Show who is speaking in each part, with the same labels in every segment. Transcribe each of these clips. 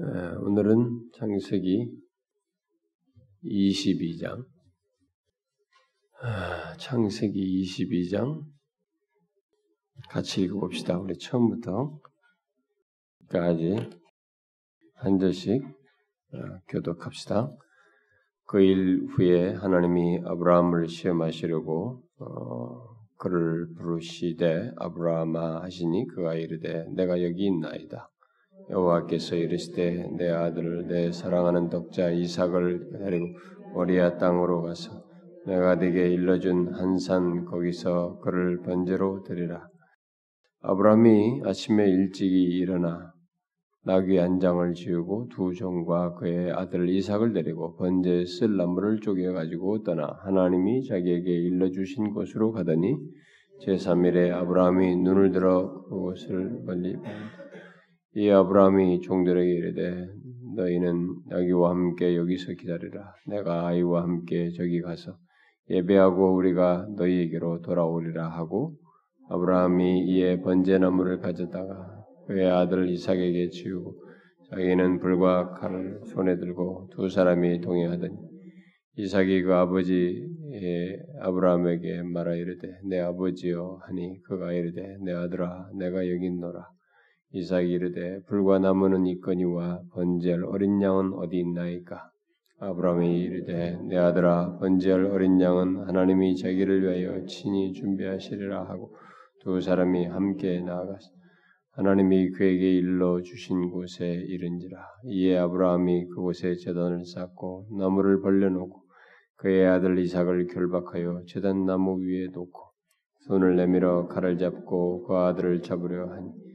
Speaker 1: 오늘은 창세기 22장, 아, 창세기 22장 같이 읽어봅시다. 우리 처음부터 까지 한 절씩 어, 교독합시다. 그 일 후에 하나님이 아브라함을 시험하시려고 어, 그를 부르시되 아브라함아 하시니 그가 이르되 내가 여기 있나이다. 여호와께서 이르시되 내 아들을 내 사랑하는 독자 이삭을 데리고 모리아 땅으로 가서 내가 네게 일러준 한 산 거기서 그를 번제로 드리라. 아브라함이 아침에 일찍이 일어나 나귀 한 장을 지우고 두 종과 그의 아들 이삭을 데리고 번제 쓸 나무를 쪼개 가지고 떠나 하나님이 자기에게 일러 주신 곳으로 가더니 제3일에 아브라함이 눈을 들어 그곳을 멀리 이 아브라함이 종들에게 이르되 너희는 나귀와 함께 여기서 기다리라. 내가 아이와 함께 저기 가서 예배하고 우리가 너희에게로 돌아오리라 하고 아브라함이 이에 번제나무를 가져다가 그의 아들 이삭에게 지우고 자기는 불과 칼을 손에 들고 두 사람이 동행하더니 이삭이 그 아버지의 아브라함에게 말하 이르되 내 아버지여 하니 그가 이르되 내 아들아 내가 여기 있노라 이삭이 이르되 불과 나무는 있거니와 번제할 어린 양은 어디 있나이까? 아브라함이 이르되 내 아들아 번제할 어린 양은 하나님이 자기를 위하여 친히 준비하시리라 하고 두 사람이 함께 나아갔어. 하나님이 그에게 일러 주신 곳에 이른지라. 이에 아브라함이 그곳에 제단을 쌓고 나무를 벌려놓고 그의 아들 이삭을 결박하여 제단 나무 위에 놓고 손을 내밀어 칼을 잡고 그 아들을 잡으려 하니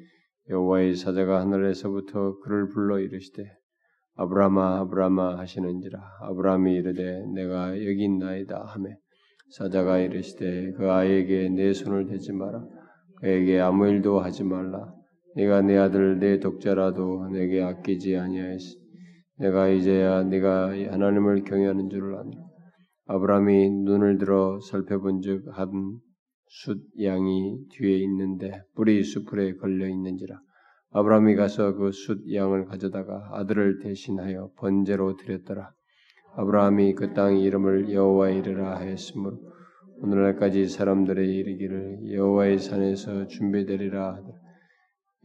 Speaker 1: 여호와의 사자가 하늘에서부터 그를 불러 이르시되 아브라함아 아브라함아 하시는지라. 아브라함이 이르되 내가 여기 있나이다 하매 사자가 이르시되 그 아이에게 내 손을 대지 마라. 그에게 아무 일도 하지 말라. 네가 내 아들 내 독자라도 내게 아끼지 아니하였으. 내가 이제야 네가 하나님을 경외하는 줄을 아니 아브라함이 눈을 들어 살펴본즉 한 숫 양이 뒤에 있는데 뿔이 수풀에 걸려 있는지라. 아브라함이 가서 그 숫 양을 가져다가 아들을 대신하여 번제로 드렸더라. 아브라함이 그 땅 이름을 여호와 이르라 하였으므로 오늘날까지 사람들의 이르기를 여호와의 산에서 준비되리라 하더라.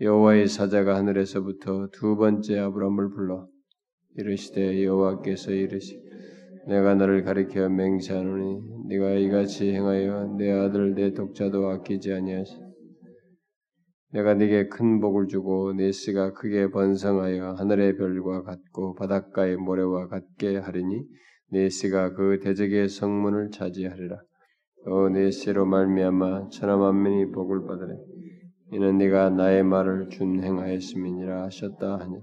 Speaker 1: 여호와의 사자가 하늘에서부터 두 번째 아브라함을 불러 이르시되 여호와께서 이르시 내가 너를 가리켜 맹세하노니 네가 이같이 행하여 내 아들 내 독자도 아끼지 아니하시. 내가 네게 큰 복을 주고 네 씨가 크게 번성하여 하늘의 별과 같고 바닷가의 모래와 같게 하리니 네 씨가 그 대적의 성문을 차지하리라. 또네 씨로 말미암아 천하 만민이 복을 받으리. 이는 네가 나의 말을 준행하였음이니라 하셨다 하니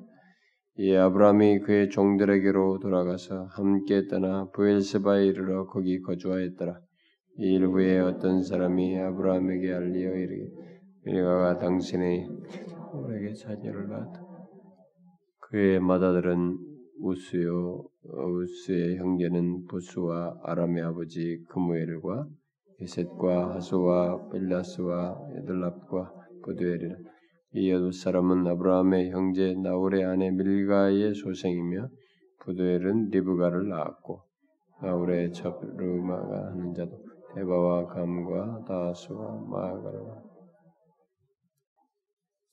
Speaker 1: 이 아브라함이 그의 종들에게로 돌아가서 함께 떠나 부엘세바에 이르러 거기 거주하였더라. 이일 후에 어떤 사람이 아브라함에게 알리어 이르기 미가가 당신의 우리에게 자녀를 낳았다. 그의 맏아들은 우스요 우스의 형제는 부스와 아람의 아버지 그무엘과 에셋과 하소와 벨라스와 에들랍과 부두엘이라 이 여덟 사람은 아브라함의 형제 나홀의 아내 밀가의 소생이며 부두엘은 리브가를 낳았고 나홀의 첩르마가 하는 자도 데바와 감과 다수와 마가라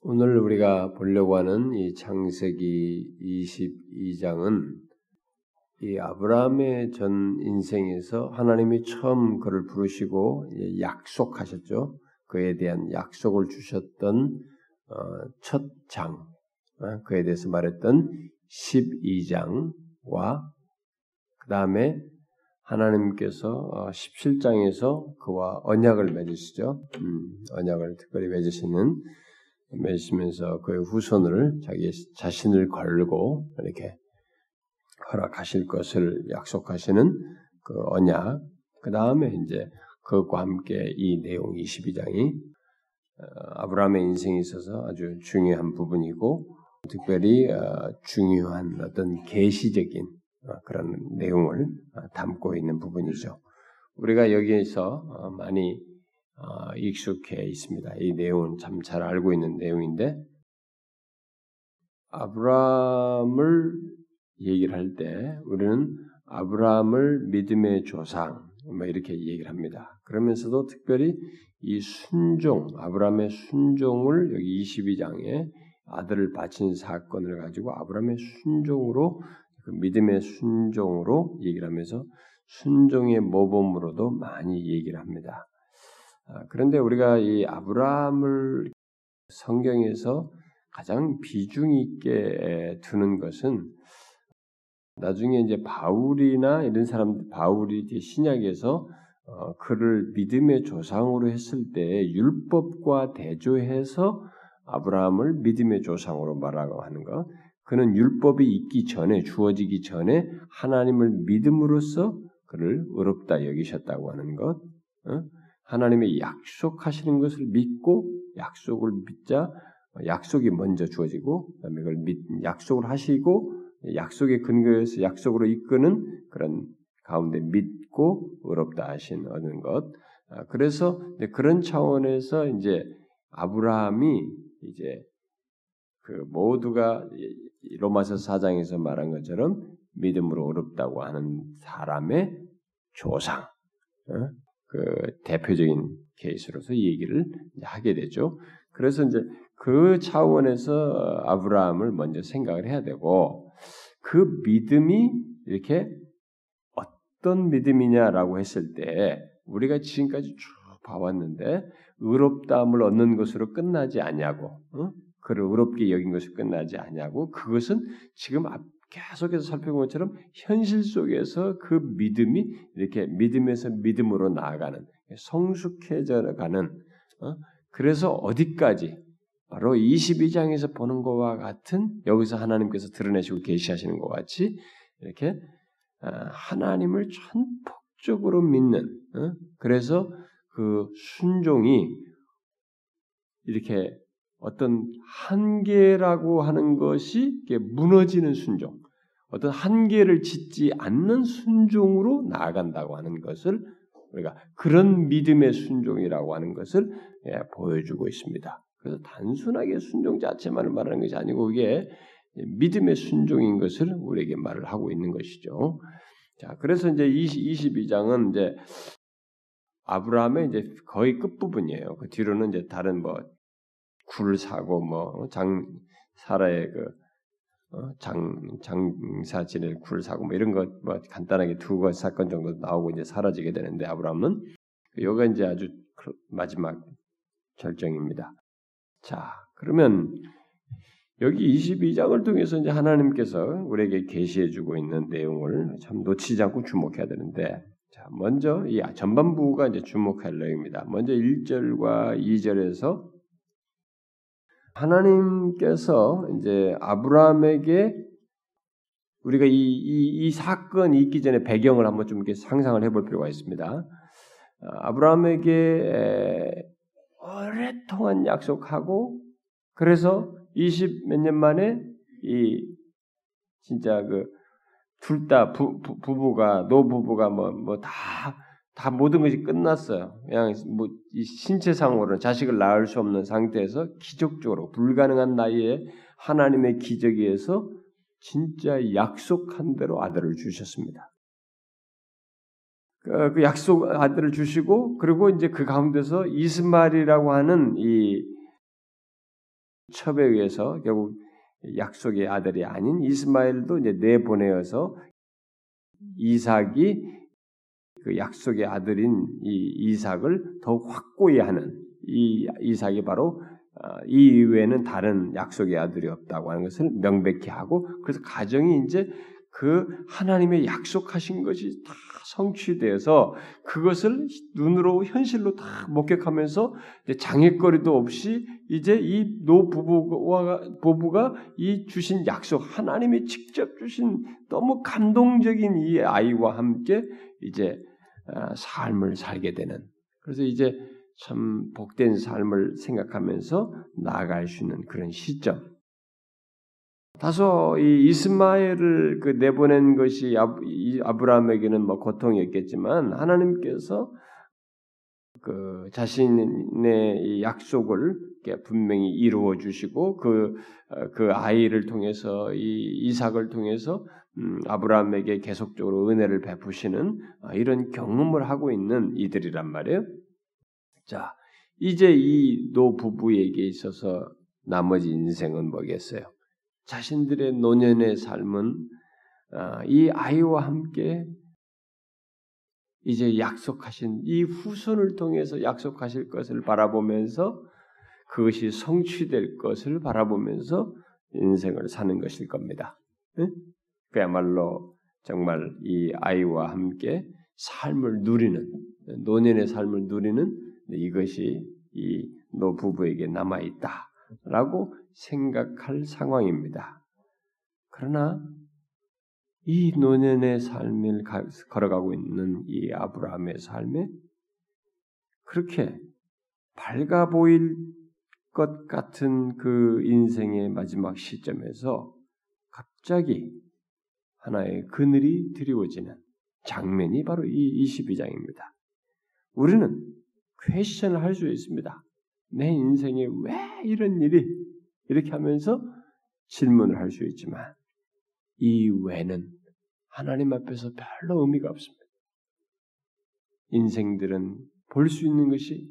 Speaker 1: 오늘 우리가 보려고 하는 이 창세기 22장은 이 아브라함의 전 인생에서 하나님이 처음 그를 부르시고 약속하셨죠. 그에 대한 약속을 주셨던 어, 첫 장, 어, 그에 대해서 말했던 12장과 그 다음에 하나님께서 17장에서 어, 그와 언약을 맺으시죠. 음, 언약을 특별히 맺으시는 맺으시면서 그의 후손을 자기 자신을 걸고 이렇게 허락하실 것을 약속하시는 그 언약. 그 다음에 이제 그것과 함께 이 내용 22장이 어, 아브라함의 인생에 있어서 아주 중요한 부분이고 특별히 어, 중요한 어떤 계시적인 어, 그런 내용을 담고 있는 부분이죠. 우리가 여기에서 많이 익숙해 있습니다. 이 내용은 참 잘 알고 있는 내용인데 아브라함을 얘기를 할 때 우리는 아브라함을 믿음의 조상 뭐 이렇게 얘기를 합니다. 그러면서도 특별히 이 순종, 아브라함의 순종을 여기 22장에 아들을 바친 사건을 가지고 아브라함의 순종으로 그 믿음의 순종으로 얘기를 하면서 순종의 모범으로도 많이 얘기를 합니다. 아, 그런데 우리가 이 아브라함을 성경에서 가장 비중 있게 두는 것은 나중에 이제 바울이나 이런 사람들 바울이 신약에서 어, 그를 믿음의 조상으로 했을 때 율법과 대조해서 아브라함을 믿음의 조상으로 말하고 하는 것. 그는 율법이 있기 전에 주어지기 전에 하나님을 믿음으로써 그를 의롭다 여기셨다고 하는 것. 어? 하나님의 약속하시는 것을 믿고 약속을 믿자 약속이 먼저 주어지고 그다음에 그걸 믿, 약속을 하시고 약속의 근거에서 약속으로 이끄는 그런 가운데 믿 고 의롭다 하신 얻는 것. 아, 그래서 그런 차원에서 이제 아브라함이 이제 그 모두가 로마서 4장에서 말한 것처럼 믿음으로 어렵다고 하는 사람의 조상, 어? 그 대표적인 케이스로서 얘기를 하게 되죠. 그래서 이제 그 차원에서 아브라함을 먼저 생각을 해야 되고 그 믿음이 이렇게 어떤 믿음이냐라고 했을 때 우리가 지금까지 쭉 봐왔는데 의롭다함을 얻는 것으로 끝나지 않냐고 어? 그를 의롭게 여긴 것이 끝나지 않냐고 그것은 지금 계속해서 살펴본 것처럼 현실 속에서 그 믿음이 이렇게 믿음에서 믿음으로 나아가는 성숙해져 가는 어? 그래서 어디까지 바로 22장에서 보는 것과 같은 여기서 하나님께서 드러내시고 계시하시는 것 같이 이렇게 아, 하나님을 전폭적으로 믿는 어? 그래서 그 순종이 이렇게 어떤 한계라고 하는 것이 무너지는 순종, 어떤 한계를 짓지 않는 순종으로 나아간다고 하는 것을 우리가 그런 믿음의 순종이라고 하는 것을 예, 보여주고 있습니다. 그래서 단순하게 순종 자체만을 말하는 것이 아니고 이게 믿음의 순종인 것을 우리에게 말을 하고 있는 것이죠. 자, 그래서 이제 20, 22장은 이제 아브라함의 이제 거의 끝 부분이에요. 그 뒤로는 이제 다른 뭐 굴 사고 뭐 장 사라의 그 어, 장 장사 지낼 굴 사고 뭐 이런 것 뭐 간단하게 두가 사건 정도 나오고 이제 사라지게 되는데 아브라함은 여가 이제 아주 마지막 결정입니다. 자, 그러면 여기 22장을 통해서 이제 하나님께서 우리에게 계시해 주고 있는 내용을 참 놓치지 않고 주목해야 되는데 자, 먼저 이 전반부가 이제 주목할 내용입니다. 먼저 1절과 2절에서 하나님께서 이제 아브라함에게 우리가 이, 이, 이 사건이 있기 전에 배경을 한번 좀 이렇게 상상을 해볼 필요가 있습니다. 어, 아브라함에게 오랫동안 약속하고 그래서 20 몇 년 만에 이 진짜 그 둘 다 부부가 노부부가 뭐 뭐 다 다 모든 것이 끝났어요. 그냥 뭐 신체상으로는 자식을 낳을 수 없는 상태에서 기적적으로 불가능한 나이에 하나님의 기적에 의해서 진짜 약속한 대로 아들을 주셨습니다. 그, 그 약속 아들을 주시고 그리고 이제 그 가운데서 이스마엘이라고 하는 이 첩에 의해서 결국 약속의 아들이 아닌 이스마엘도 이제 내보내어서 이삭이 그 약속의 아들인 이 이삭을 더욱 확고히 하는 이 이삭이 바로 어, 이 이외에는 다른 약속의 아들이 없다고 하는 것을 명백히 하고 그래서 가정이 이제 그 하나님의 약속하신 것이 다 성취되어서 그것을 눈으로 현실로 다 목격하면서 장애거리도 없이 이제 이 노 부부와 부부가 이 주신 약속 하나님이 직접 주신 너무 감동적인 이 아이와 함께 이제 아, 삶을 살게 되는 그래서 이제 참 복된 삶을 생각하면서 나아갈 수 있는 그런 시점. 다소 이 이스마엘을 그 내보낸 것이 아브라함에게는 뭐 고통이었겠지만 하나님께서 그 자신의 약속을 분명히 이루어 주시고 그그 어, 그 아이를 통해서 이 이삭을 통해서 음, 아브라함에게 계속적으로 은혜를 베푸시는 어, 이런 경험을 하고 있는 이들이란 말이에요. 자, 이제 이 노 부부에게 있어서 나머지 인생은 뭐겠어요? 자신들의 노년의 삶은 어, 이 아이와 함께 이제 약속하신 이 후손을 통해서 약속하실 것을 바라보면서 그것이 성취될 것을 바라보면서 인생을 사는 것일 겁니다. 그야말로 정말 이 아이와 함께 삶을 누리는 노년의 삶을 누리는 이것이 이 노 부부에게 남아 있다 라고 생각할 상황입니다. 그러나 이 노년의 삶을 걸어가고 있는 이 아브라함의 삶에 그렇게 밝아 보일 것 같은 그 인생의 마지막 시점에서 갑자기 하나의 그늘이 드리워지는 장면이 바로 이 22장입니다. 우리는 퀘션을 할 수 있습니다. 내 인생에 왜 이런 일이 이렇게 하면서 질문을 할 수 있지만 이 왜는 하나님 앞에서 별로 의미가 없습니다. 인생들은 볼 수 있는 것이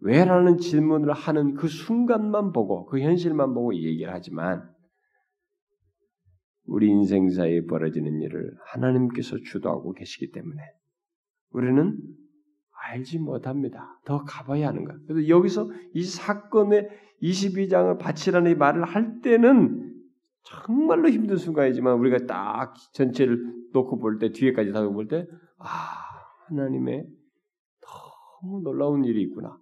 Speaker 1: 왜라는 질문을 하는 그 순간만 보고 그 현실만 보고 얘기를 하지만 우리 인생사에 벌어지는 일을 하나님께서 주도하고 계시기 때문에 우리는 알지 못합니다. 더 가봐야 하는 것. 그래서 여기서 이 사건의 22장을 바치라는 이 말을 할 때는 정말로 힘든 순간이지만 우리가 딱 전체를 놓고 볼 때 뒤에까지 다볼때 아, 하나님의 너무 놀라운 일이 있구나.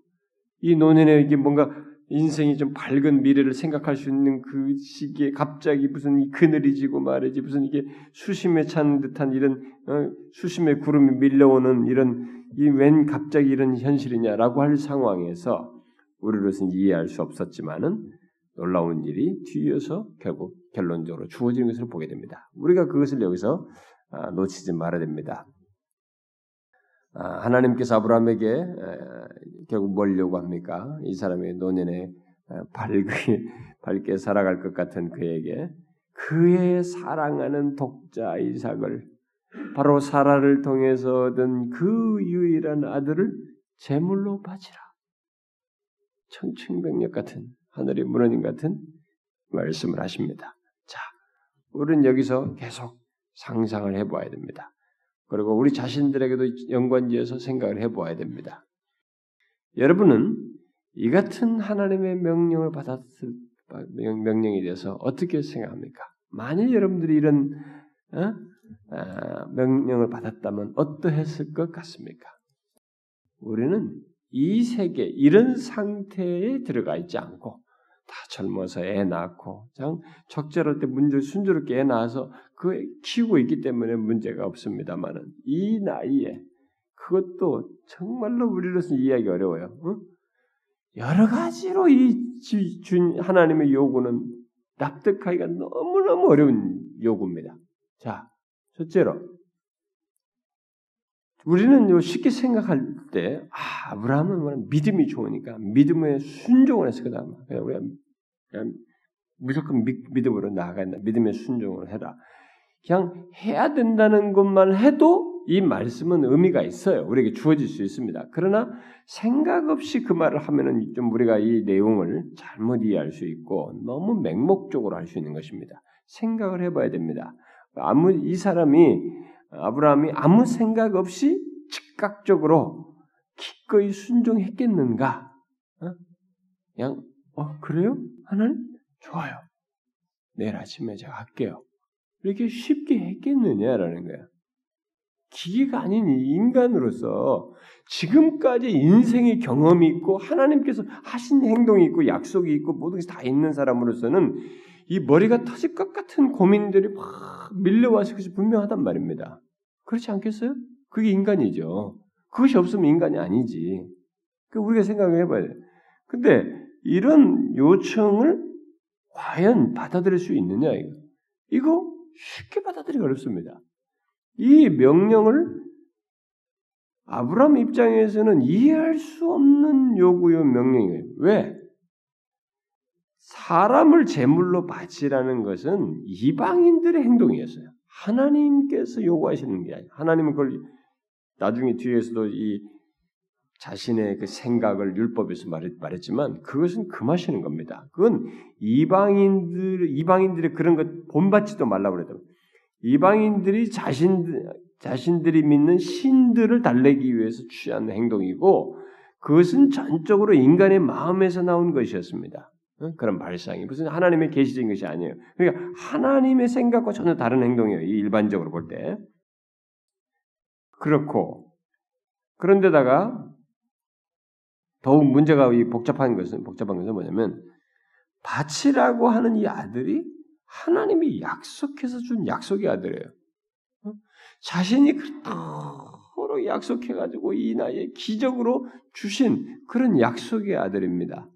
Speaker 1: 이 노년에 이게 뭔가 인생이 좀 밝은 미래를 생각할 수 있는 그 시기에 갑자기 무슨 이 그늘이 지고 말이지 무슨 이게 수심에 찬 듯한 이런 어, 수심에 구름이 밀려오는 이런 이 웬 갑자기 이런 현실이냐라고 할 상황에서 우리로서는 이해할 수 없었지만은 놀라운 일이 뒤에서 결국 결론적으로 주어지는 것을 보게 됩니다. 우리가 그것을 여기서 아, 놓치지 말아야 됩니다. 아, 하나님께서 아브라함에게 결국 뭘려고 합니까? 이 사람의 노년에 밝게, 밝게 살아갈 것 같은 그에게 그의 사랑하는 독자 이삭을 바로 사라를 통해서 얻은 그 유일한 아들을 제물로 바치라. 청춘백력 같은 하늘의 문어님 같은 말씀을 하십니다. 자, 우리는 여기서 계속 상상을 해봐야 됩니다. 그리고 우리 자신들에게도 연관지어서 생각을 해보아야 됩니다. 여러분은 이 같은 하나님의 명령을 받았을 명령에 대해서 어떻게 생각합니까? 만일 여러분들이 이런 어? 아, 명령을 받았다면 어떠했을 것 같습니까? 우리는 이 세계 이런 상태에 들어가 있지 않고 다 젊어서 애 낳고 참 적절할 때 문제 순조롭게 애 낳아서 그 키우고 있기 때문에 문제가 없습니다만은 이 나이에 그것도 정말로 우리로서 이해하기 어려워요. 어? 여러 가지로 이준 하나님의 요구는 납득하기가 너무너무 어려운 요구입니다. 자, 첫째로 우리는 쉽게 생각할 때 아, 아브라함은 믿음이 좋으니까 믿음에 순종을 거다. 그냥 우리가 그냥 무조건 믿, 음으로 나아간다. 믿음에 순종을 해라. 그냥 해야 된다는 것만 해도 이 말씀은 의미가 있어요. 우리에게 주어질 수 있습니다. 그러나 생각 없이 그 말을 하면은 좀 우리가 이 내용을 잘못 이해할 수 있고 너무 맹목적으로 할 수 있는 것입니다. 생각을 해봐야 됩니다. 아무 이 사람이 아브라함이 아무 생각 없이 즉각적으로 기꺼이 순종했겠는가? 어? 그냥 어 그래요? 하나님 좋아요. 내일 아침에 제가 할게요. 이렇게 쉽게 했겠느냐라는 거야. 기계가 아닌 인간으로서 지금까지 인생의 경험이 있고 하나님께서 하신 행동이 있고 약속이 있고 모든 것이 다 있는 사람으로서는 이 머리가 터질 것 같은 고민들이 막 밀려와서 그것이 분명하단 말입니다. 그렇지 않겠어요? 그게 인간이죠. 그것이 없으면 인간이 아니지. 그 우리가 생각을 해봐야 돼. 근데 이런 요청을 과연 받아들일 수 있느냐 이거. 이거 쉽게 받아들이기 어렵습니다. 이 명령을 아브라함 입장에서는 이해할 수 없는 요구요 명령이에요. 왜? 사람을 제물로 바치라는 것은 이방인들의 행동이었어요. 하나님께서 요구하시는 게 아니에요. 하나님은 그걸 나중에 뒤에서도 이 자신의 그 생각을 율법에서 말했, 지만 그것은 금하시는 겁니다. 그건 이방인들 이방인들의 그런 것 본받지도 말라고 그랬다. 이방인들이 자신 자신들이 믿는 신들을 달래기 위해서 취한 행동이고 그것은 전적으로 인간의 마음에서 나온 것이었습니다. 그런 발상이 무슨 하나님의 계시적인 것이 아니에요. 그러니까 하나님의 생각과 전혀 다른 행동이에요. 일반적으로 볼 때. 그렇고 그런데다가 더욱 문제가 이 복잡한 것은 복잡한 것은 뭐냐면 밭이라고 하는 이 아들이 하나님이 약속해서 준 약속의 아들이에요. 어? 자신이 그토록 약속해가지고 이 나이에 기적으로 주신 그런 약속의 아들입니다.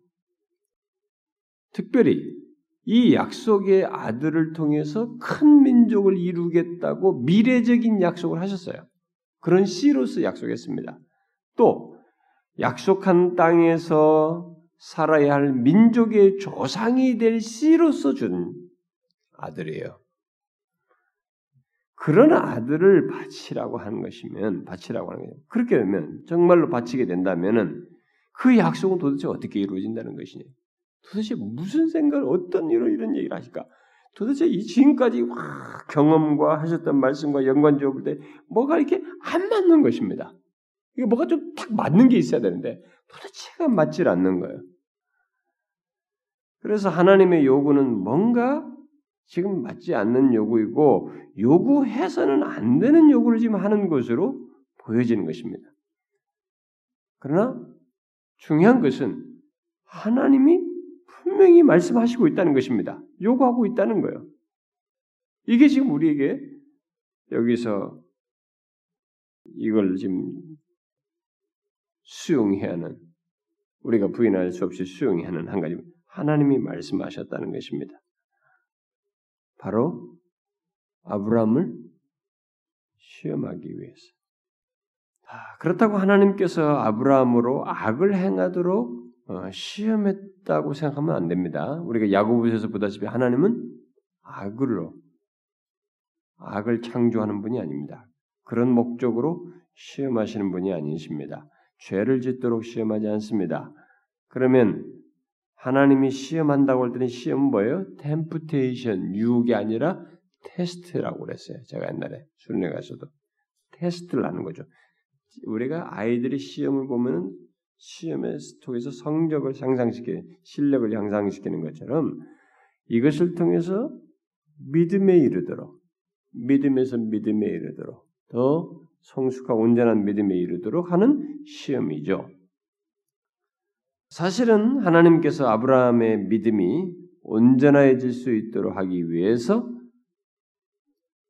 Speaker 1: 특별히 이 약속의 아들을 통해서 큰 민족을 이루겠다고 미래적인 약속을 하셨어요. 그런 씨로서 약속했습니다. 또 약속한 땅에서 살아야 할 민족의 조상이 될 씨로서 준 아들이에요. 그런 아들을 바치라고 하는 것이면 바치라고 하는 거예요. 그렇게 되면 정말로 바치게 된다면은 그 약속은 도대체 어떻게 이루어진다는 것이냐? 도대체 무슨 생각을 어떤 이런 이런 얘기를 하실까? 도대체 이 지금까지 와, 경험과 하셨던 말씀과 연관지어 볼 때 뭐가 이렇게 안 맞는 것입니다. 이게 뭐가 좀 딱 맞는 게 있어야 되는데 도대체가 맞질 않는 거예요. 그래서 하나님의 요구는 뭔가 지금 맞지 않는 요구이고 요구해서는 안 되는 요구를 지금 하는 것으로 보여지는 것입니다. 그러나 중요한 것은 하나님이 분명히 말씀하시고 있다는 것입니다. 요구하고 있다는 거예요. 이게 지금 우리에게 여기서 이걸 지금 수용해야 하는 우리가 부인할 수 없이 수용해야 하는 한 가지 하나님이 말씀하셨다는 것입니다. 바로 아브라함을 시험하기 위해서. 아, 그렇다고 하나님께서 아브라함으로 악을 행하도록 어, 시험했다고 생각하면 안 됩니다. 우리가 야고보에서 보다시피 하나님은 악으로 악을 창조하는 분이 아닙니다. 그런 목적으로 시험하시는 분이 아니십니다. 죄를 짓도록 시험하지 않습니다. 그러면 하나님이 시험한다고 할 때는 시험은 뭐예요? 템프테이션, 유혹이 아니라 테스트라고 그랬어요. 제가 옛날에 수련회 가서도 테스트를 하는 거죠. 우리가 아이들이 시험을 보면은 시험에 통해서 성적을 향상시키는 실력을 향상시키는 것처럼 이것을 통해서 믿음에 이르도록 믿음에서 믿음에 이르도록 더 성숙하고 온전한 믿음에 이르도록 하는 시험이죠. 사실은 하나님께서 아브라함의 믿음이 온전해질 수 있도록 하기 위해서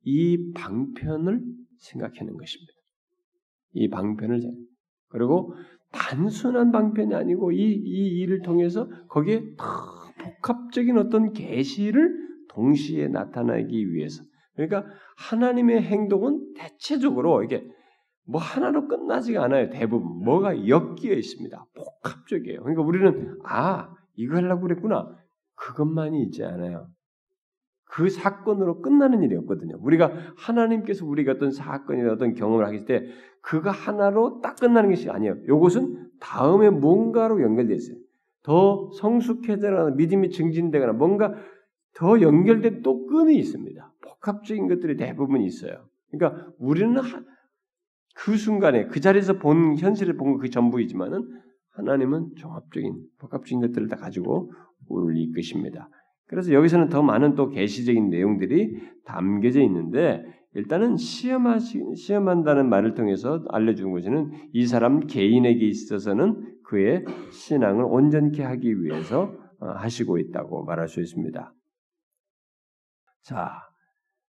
Speaker 1: 이 방편을 생각하는 것입니다. 이 방편을 그리고 단순한 방편이 아니고 이, 이 일을 통해서 거기에 더 복합적인 어떤 계시를 동시에 나타나기 위해서 그러니까 하나님의 행동은 대체적으로 이게 뭐 하나로 끝나지가 않아요. 대부분 뭐가 엮여 있습니다. 복합적이에요. 그러니까 우리는 아 이거 하려고 그랬구나. 그것만이 있지 않아요. 그 사건으로 끝나는 일이 없거든요. 우리가 하나님께서 우리가 어떤 사건이나 어떤 경험을 하기 때 그거 하나로 딱 끝나는 것이 아니에요. 이것은 다음에 뭔가로 연결되어 있어요. 더 성숙해져나 믿음이 증진되거나 뭔가 더 연결된 또 끈이 있습니다. 복합적인 것들이 대부분 있어요. 그러니까 우리는 그 순간에 그 자리에서 본 현실을 본 그 전부이지만은 하나님은 종합적인 복합적인 것들을 다 가지고 우리를 이끄십니다. 그래서 여기서는 더 많은 또 계시적인 내용들이 담겨져 있는데 일단은 시험하시, 시험한다는 말을 통해서 알려주는 것은 이 사람 개인에게 있어서는 그의 신앙을 온전케 하기 위해서 어, 하시고 있다고 말할 수 있습니다. 자,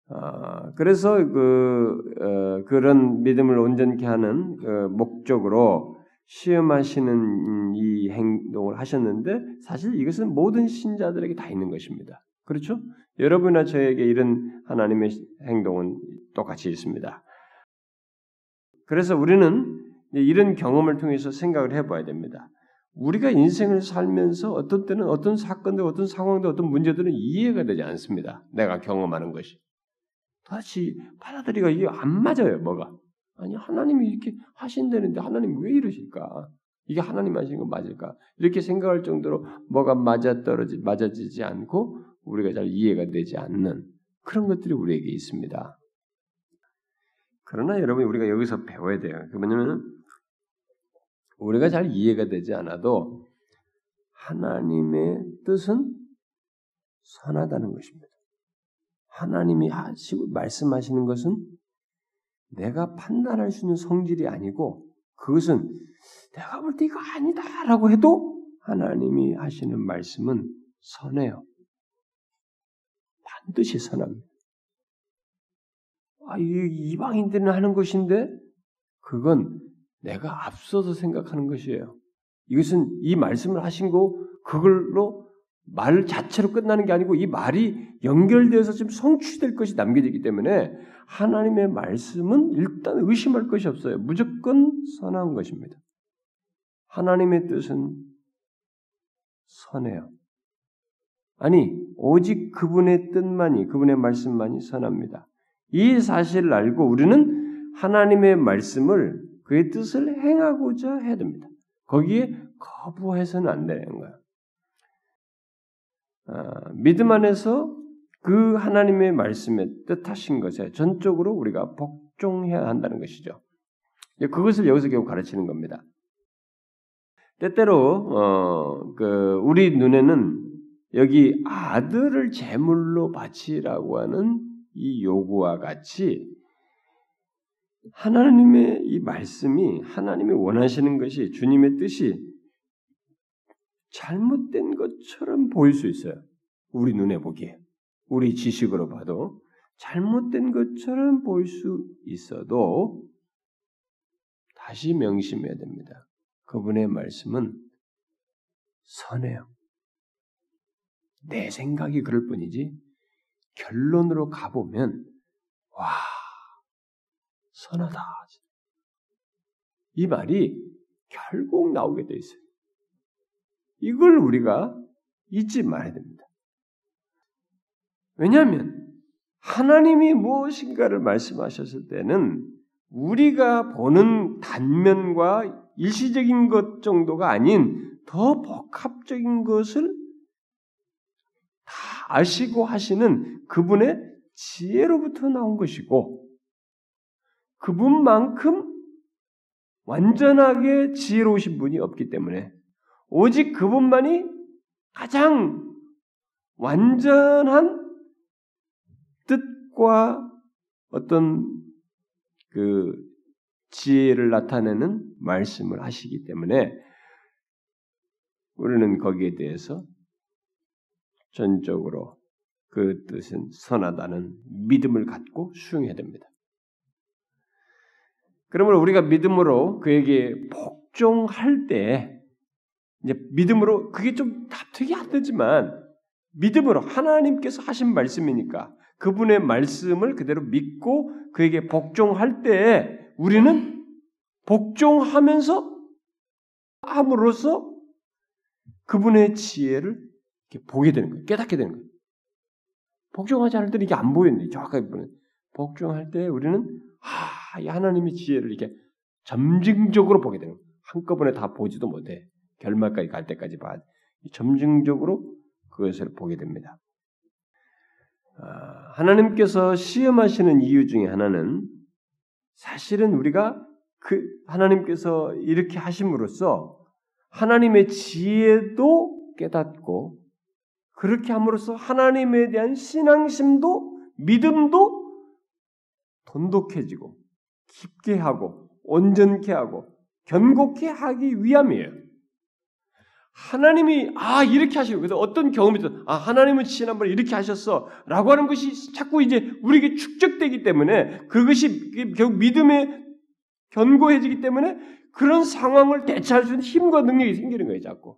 Speaker 1: 어, 그래서 그 어, 그런 믿음을 온전케 하는 그 목적으로 시험하시는 이 행동을 하셨는데 사실 이것은 모든 신자들에게 다 있는 것입니다. 그렇죠? 여러분이나 저에게 이런 하나님의 행동은 똑같이 있습니다. 그래서 우리는 이런 경험을 통해서 생각을 해봐야 됩니다. 우리가 인생을 살면서 어떤 때는 어떤 사건들, 어떤 상황들, 어떤 문제들은 이해가 되지 않습니다. 내가 경험하는 것이. 다시 받아들이가 이게 안 맞아요, 뭐가. 아니, 하나님이 이렇게 하신다는데 하나님 왜 이러실까? 이게 하나님 하시는 거 맞을까? 이렇게 생각할 정도로 뭐가 맞아 떨어지, 맞아지지 않고 우리가 잘 이해가 되지 않는 그런 것들이 우리에게 있습니다. 그러나 여러분 우리가 여기서 배워야 돼요. 그 뭐냐면 우리가 잘 이해가 되지 않아도 하나님의 뜻은 선하다는 것입니다. 하나님이 하시고 말씀하시는 것은 내가 판단할 수 있는 성질이 아니고 그것은 내가 볼 때 이거 아니다라고 해도 하나님이 하시는 말씀은 선해요. 반드시 선합니다. 아, 이방인들은 하는 것인데 그건 내가 앞서서 생각하는 것이에요. 이것은 이 말씀을 하신 거 그걸로 말 자체로 끝나는 게 아니고 이 말이 연결되어서 지금 성취될 것이 남겨지기 때문에 하나님의 말씀은 일단 의심할 것이 없어요. 무조건 선한 것입니다. 하나님의 뜻은 선해요. 아니, 오직 그분의 뜻만이, 그분의 말씀만이 선합니다. 이 사실을 알고 우리는 하나님의 말씀을 그의 뜻을 행하고자 해야 됩니다. 거기에 거부해서는 안 되는 거예요. 아, 믿음 안에서 그 하나님의 말씀에 뜻하신 것에 전적으로 우리가 복종해야 한다는 것이죠. 그것을 여기서 결국 가르치는 겁니다. 때때로 어, 그 우리 눈에는 여기 아들을 제물로 바치라고 하는 이 요구와 같이 하나님의 이 말씀이 하나님이 원하시는 것이 주님의 뜻이 잘못된 것처럼 보일 수 있어요. 우리 눈에 보기에. 우리 지식으로 봐도 잘못된 것처럼 보일 수 있어도 다시 명심해야 됩니다. 그분의 말씀은 선해요. 내 생각이 그럴 뿐이지 결론으로 가보면 와 선하다. 이 말이 결국 나오게 돼 있어요. 이걸 우리가 잊지 말아야 됩니다. 왜냐하면 하나님이 무엇인가를 말씀하셨을 때는 우리가 보는 단면과 일시적인 것 정도가 아닌 더 복합적인 것을 다 아시고 하시는 그분의 지혜로부터 나온 것이고 그분만큼 완전하게 지혜로우신 분이 없기 때문에 오직 그분만이 가장 완전한 뜻과 어떤 그 지혜를 나타내는 말씀을 하시기 때문에 우리는 거기에 대해서 전적으로 그 뜻은 선하다는 믿음을 갖고 수용해야 됩니다. 그러므로 우리가 믿음으로 그에게 복종할 때 이제 믿음으로 그게 좀 납득이 안 되지만 믿음으로 하나님께서 하신 말씀이니까 그분의 말씀을 그대로 믿고 그에게 복종할 때 우리는 복종하면서 함으로써 그분의 지혜를 보게 되는 거예요. 깨닫게 되는 거예요. 복종하지 않을 때는 이게 안 보이는데 정확하게 보는 복종할 때 우리는 아, 이 하나님의 지혜를 이렇게 점증적으로 보게 되는 거예요. 한꺼번에 다 보지도 못해. 결말까지 갈 때까지 봐. 점증적으로 그것을 보게 됩니다. 아, 하나님께서 시험하시는 이유 중에 하나는 사실은 우리가 그 하나님께서 이렇게 하심으로써 하나님의 지혜도 깨닫고 그렇게 함으로써 하나님에 대한 신앙심도 믿음도 돈독해지고 깊게 하고 온전케 하고 견고케 하기 위함이에요. 하나님이 아 이렇게 하시고 그래서 어떤 경험이 있어 아 하나님은 지난번에 이렇게 하셨어라고 하는 것이 자꾸 이제 우리에게 축적되기 때문에 그것이 결국 믿음에 견고해지기 때문에 그런 상황을 대처할 수 있는 힘과 능력이 생기는 거예요 자꾸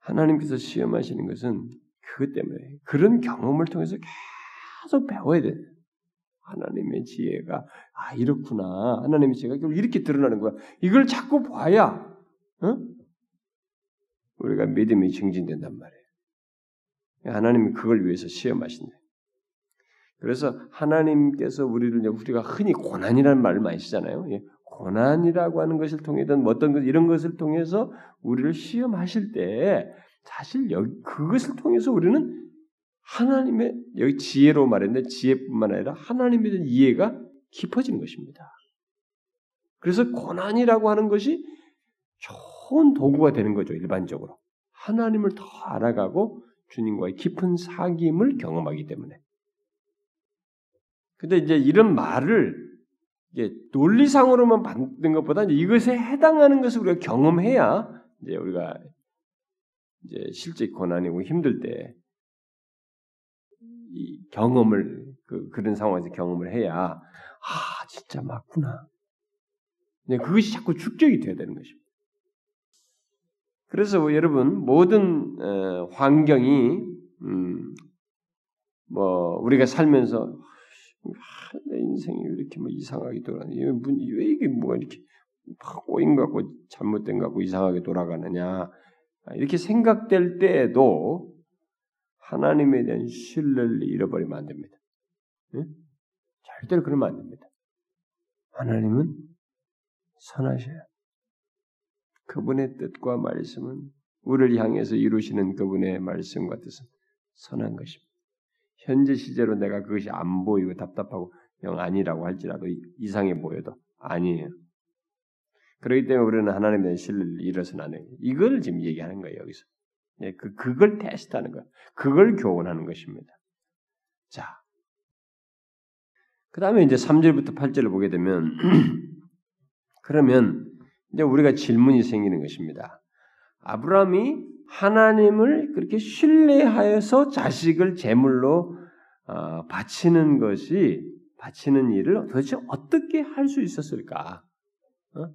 Speaker 1: 하나님께서 시험하시는 것은 그것 때문에 그런 경험을 통해서 계속 배워야 돼 하나님의 지혜가 아 이렇구나. 하나님의 지혜가 이렇게 드러나는 거야. 이걸 자꾸 봐야 어? 우리가 믿음이 증진된단 말이에요. 하나님이 그걸 위해서 시험하신대. 그래서 하나님께서 우리를 우리가 흔히 고난이라는 말을 많이 쓰잖아요. 예. 고난이라고 하는 것을 통해든 뭐 어떤 것 이런 것을 통해서 우리를 시험하실 때 사실 여기 그것을 통해서 우리는 하나님의 여기 지혜로 말했는데 지혜뿐만 아니라 하나님에 대한 이해가 깊어지는 것입니다. 그래서 고난이라고 하는 것이 좋은 도구가 되는 거죠 일반적으로 하나님을 더 알아가고 주님과의 깊은 사귐을 경험하기 때문에. 근데 이제 이런 말을 이게 논리상으로만 받는 것보다 이것에 해당하는 것을 우리가 경험해야 이제 우리가 이제 실제 고난이고 힘들 때 이 경험을 그 그런 상황에서 경험을 해야 아 진짜 맞구나. 네, 그것이 자꾸 축적이 돼야 되는 것입니다. 그래서 뭐 여러분 모든 어, 환경이 음, 뭐 우리가 살면서 아, 내 인생이 왜 이렇게 뭐 이상하게 돌아가냐? 왜 이게 뭐가 이렇게 꼬인 것 같고 잘못된 것 같고 이상하게 돌아가느냐? 이렇게 생각될 때에도 하나님에 대한 신뢰를 잃어버리면 안 됩니다. 네? 절대로 그러면 안 됩니다. 하나님은 선하셔요. 그분의 뜻과 말씀은 우리를 향해서 이루시는 그분의 말씀과 뜻은 선한 것입니다. 현재 시제로 내가 그것이 안 보이고 답답하고 영 아니라고 할지라도 이상해 보여도 아니에요. 그렇기 때문에 우리는 하나님에 신뢰를 잃어서는 안 해요. 이걸 지금 얘기하는 거예요, 여기서. 예, 그, 그걸 테스트하는 거예요. 그걸 교훈하는 것입니다. 자. 그 다음에 이제 3절부터 8절을 보게 되면, 그러면 이제 우리가 질문이 생기는 것입니다. 아브라함이 하나님을 그렇게 신뢰하여서 자식을 제물로 어, 바치는 것이 바치는 일을 도대체 어떻게 할 수 있었을까? 어?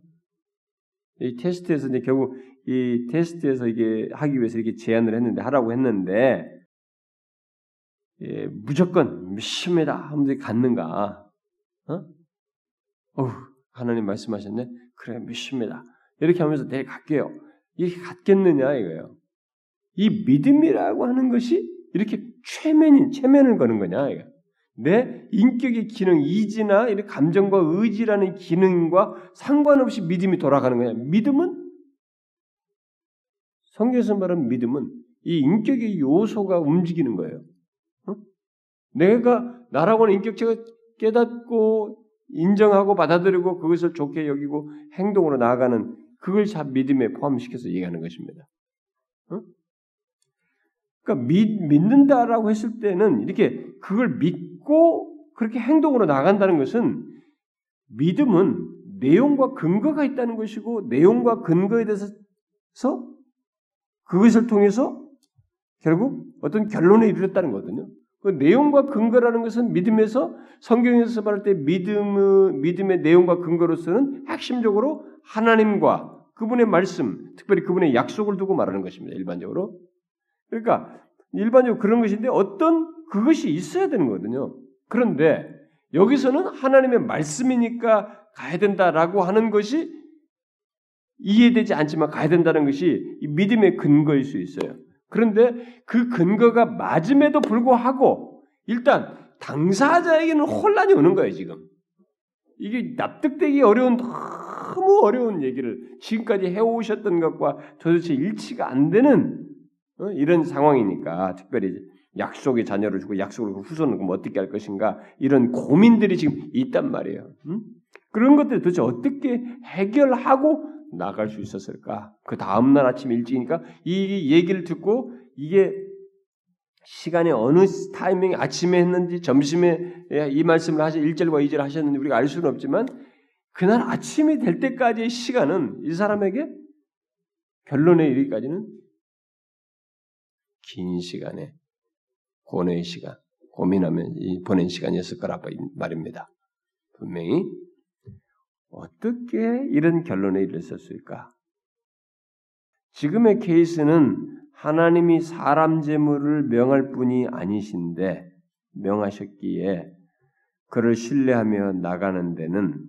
Speaker 1: 이 테스트에서 이제 결국 이 테스트에서 이게 하기 위해서 이렇게 제안을 했는데 하라고 했는데 예, 무조건 미심이다 하면서 갔는가? 어? 어 하나님 말씀하셨네. 그래 믿습니다. 이렇게 하면서 내일 갈게요. 이게 갔겠느냐 이거예요. 이 믿음이라고 하는 것이 이렇게 최면인 최면을 거는 거냐 이거. 내 인격의 기능, 이지나 이런 감정과 의지라는 기능과 상관없이 믿음이 돌아가는 거냐. 믿음은 성경에서 말하는 믿음은 이 인격의 요소가 움직이는 거예요. 어? 내가 나라고 하는 인격체가 깨닫고 인정하고 받아들이고 그것을 좋게 여기고 행동으로 나아가는 그걸 다 믿음에 포함시켜서 얘기하는 것입니다. 어? 그러니까 믿, 믿는다라고 했을 때는 이렇게 그걸 믿고 그렇게 행동으로 나간다는 것은 믿음은 내용과 근거가 있다는 것이고 내용과 근거에 대해서 그것을 통해서 결국 어떤 결론에 이르렀다는 거거든요. 그 내용과 근거라는 것은 믿음에서 성경에서 말할 때 믿음의 믿음의 내용과 근거로서는 핵심적으로 하나님과 그분의 말씀, 특별히 그분의 약속을 두고 말하는 것입니다. 일반적으로. 그러니까 일반적으로 그런 것인데 어떤 그것이 있어야 되는 거거든요. 그런데 여기서는 하나님의 말씀이니까 가야 된다라고 하는 것이 이해되지 않지만 가야 된다는 것이 믿음의 근거일 수 있어요. 그런데 그 근거가 맞음에도 불구하고 일단 당사자에게는 혼란이 오는 거예요, 지금. 이게 납득되기 어려운 너무 어려운 얘기를 지금까지 해오셨던 것과 도대체 일치가 안 되는 어? 이런 상황이니까 특별히 약속의 자녀를 주고 약속을 후손을 그럼 어떻게 할 것인가 이런 고민들이 지금 있단 말이에요. 음? 그런 것들 도대체 어떻게 해결하고 나갈 수 있었을까? 그 다음 날 아침 일찍이니까 이 얘기를 듣고 이게 시간이 어느 타이밍 아침에 했는지 점심에 이 말씀을 하셔 1절과 2절 하셨는지 우리가 알 수는 없지만 그날 아침이 될 때까지의 시간은 이 사람에게 결론에 이르기까지는 긴 시간에 고뇌의 시간, 고민하면 보낸 시간이었을 거라 말입니다. 분명히 어떻게 이런 결론에 이르렀을까? 지금의 케이스는 하나님이 사람 재물을 명할 뿐이 아니신데 명하셨기에 그를 신뢰하며 나가는 데는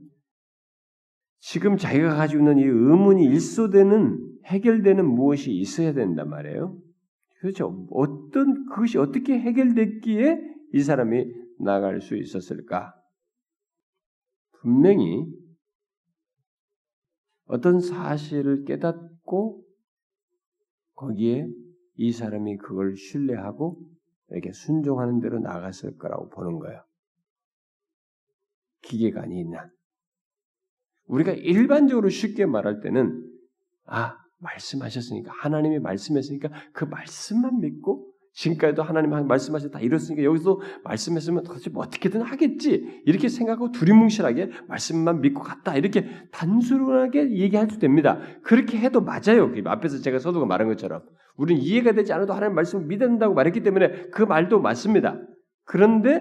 Speaker 1: 지금 자기가 가지고 있는 이 의문이 일소되는 해결되는 무엇이 있어야 된단 말이에요. 그렇죠. 어떤 그것이 어떻게 해결됐기에 이 사람이 나갈 수 있었을까? 분명히 어떤 사실을 깨닫고 거기에 이 사람이 그걸 신뢰하고 이렇게 순종하는 대로 나갔을 거라고 보는 거예요. 기계가 아니나 우리가 일반적으로 쉽게 말할 때는 아 말씀하셨으니까 하나님이 말씀했으니까 그 말씀만 믿고 지금까지도 하나님 말씀하셔 다 이뤘으니까 여기서 말씀했으면 도대체 뭐 어떻게든 하겠지 이렇게 생각하고 두리뭉실하게 말씀만 믿고 갔다 이렇게 단순하게 얘기해도 됩니다. 그렇게 해도 맞아요. 그 앞에서 제가 서두가 말한 것처럼 우리는 이해가 되지 않아도 하나님 말씀을 믿는다고 말했기 때문에 그 말도 맞습니다. 그런데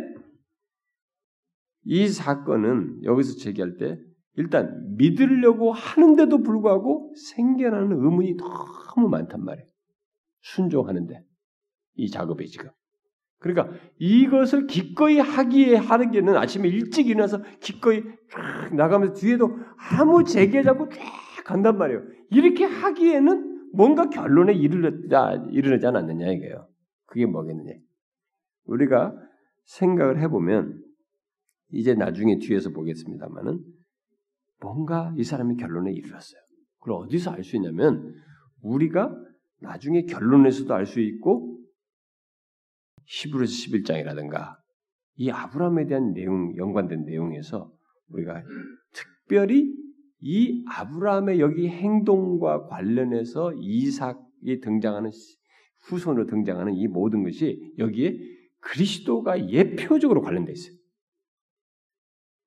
Speaker 1: 이 사건은 여기서 제기할 때 일단 믿으려고 하는데도 불구하고 생겨나는 의문이 너무 많단 말이에요. 순종하는데 이 작업이 지금. 그러니까 이것을 기꺼이 하기에 하는 게는 아침에 일찍 일어나서 기꺼이 쫙 나가면서 뒤에도 아무 제게 잡고 쫙 간단 말이에요. 이렇게 하기에는 뭔가 결론에 이르렀다, 이르지 않았느냐 이거예요. 그게 뭐겠느냐. 우리가 생각을 해보면 이제 나중에 뒤에서 보겠습니다만은 뭔가 이 사람이 결론에 이르렀어요. 그걸 어디서 알 수 있냐면 우리가 나중에 결론에서도 알 수 있고 히브리서 11장이라든가 이 아브라함에 대한 내용 연관된 내용에서 우리가 특별히 이 아브라함의 여기 행동과 관련해서 이삭이 등장하는 후손으로 등장하는 이 모든 것이 여기에 그리스도가 예표적으로 관련돼 있어요.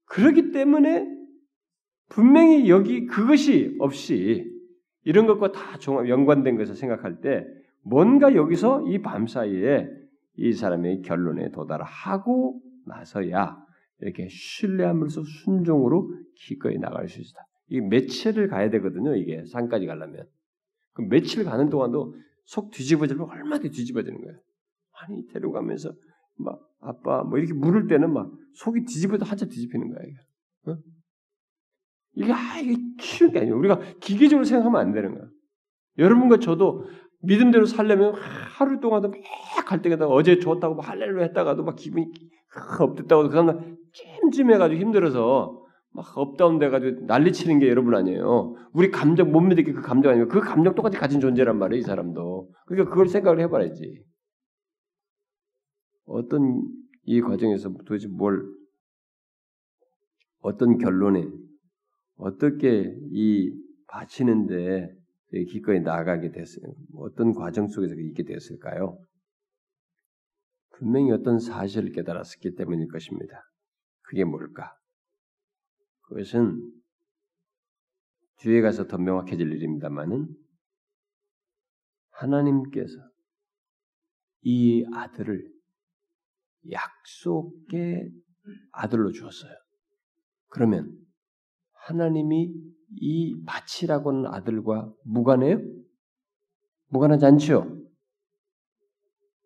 Speaker 1: 그렇기 때문에 분명히 여기 그것이 없이 이런 것과 다 연관된 것을 생각할 때 뭔가 여기서 이 밤 사이에 이 사람의 결론에 도달하고 나서야 이렇게 신뢰하면서 순종으로 기꺼이 나갈 수 있다. 이 며칠을 가야 되거든요. 이게 산까지 가려면. 그 며칠 가는 동안도 속 뒤집어지면 얼마나 뒤집어지는 거예요. 많이 데려가면서 막 아빠 뭐 이렇게 물을 때는 막 속이 뒤집어도 한참 뒤집히는 거야 이게. 어? 이게 아 이게 쉬운 게 아니에요. 우리가 기계적으로 생각하면 안 되는 거야. 여러분과 저도 믿음대로 살려면 하루 동안도 막갈 때마다 어제 좋았다고 막 할렐루야 했다가도 막 기분이 업됐다고 그 다음날 찜찜해가지고 힘들어서 막 up down 돼가지고 난리치는 게 여러분 아니에요. 우리 감정 못 믿게 그 감정 아니에요. 그 감정 똑같이 가진 존재란 말이에요. 이 사람도. 그러니까 그걸 생각을 해봐야지. 어떤 이 과정에서 도대체 뭘 어떤 결론에 어떻게 이 바치는데 기꺼이 나아가게 됐어요. 어떤 과정 속에서 있게 되었을까요? 분명히 어떤 사실을 깨달았기 때문일 것입니다. 그게 뭘까? 그것은 뒤에 가서 더 명확해질 일입니다만은 하나님께서 이 아들을 약속의 아들로 주었어요. 그러면 하나님이 이 바치라고 하는 아들과 무관해요? 무관하지 않죠?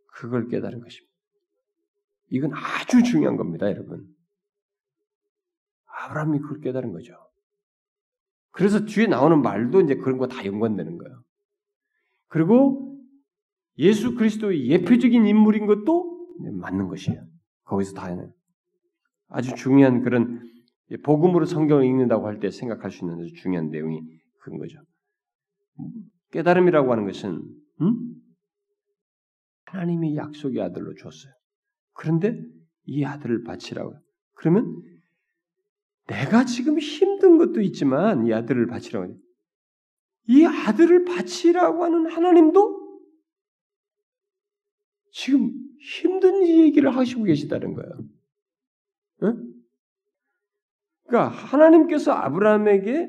Speaker 1: 그걸 깨달은 것입니다. 이건 아주 중요한 겁니다, 여러분. 아브라함이 그걸 깨달은 거죠. 그래서 뒤에 나오는 말도 이제 그런 거 다 연관되는 거예요. 그리고 예수 그리스도의 예표적인 인물인 것도 맞는 것이에요. 거기서 다 해요. 아주 중요한 그런 복음으로 성경을 읽는다고 할 때 생각할 수 있는 중요한 내용이 그런 거죠. 깨달음이라고 하는 것은 음? 하나님이 약속의 아들로 줬어요. 그런데 이 아들을 바치라고. 그러면 내가 지금 힘든 것도 있지만 이 아들을 바치라고. 이 아들을 바치라고 하는 하나님도 지금 힘든 얘기를 하시고 계시다는 거예요. 응? 그러니까 하나님께서 아브라함에게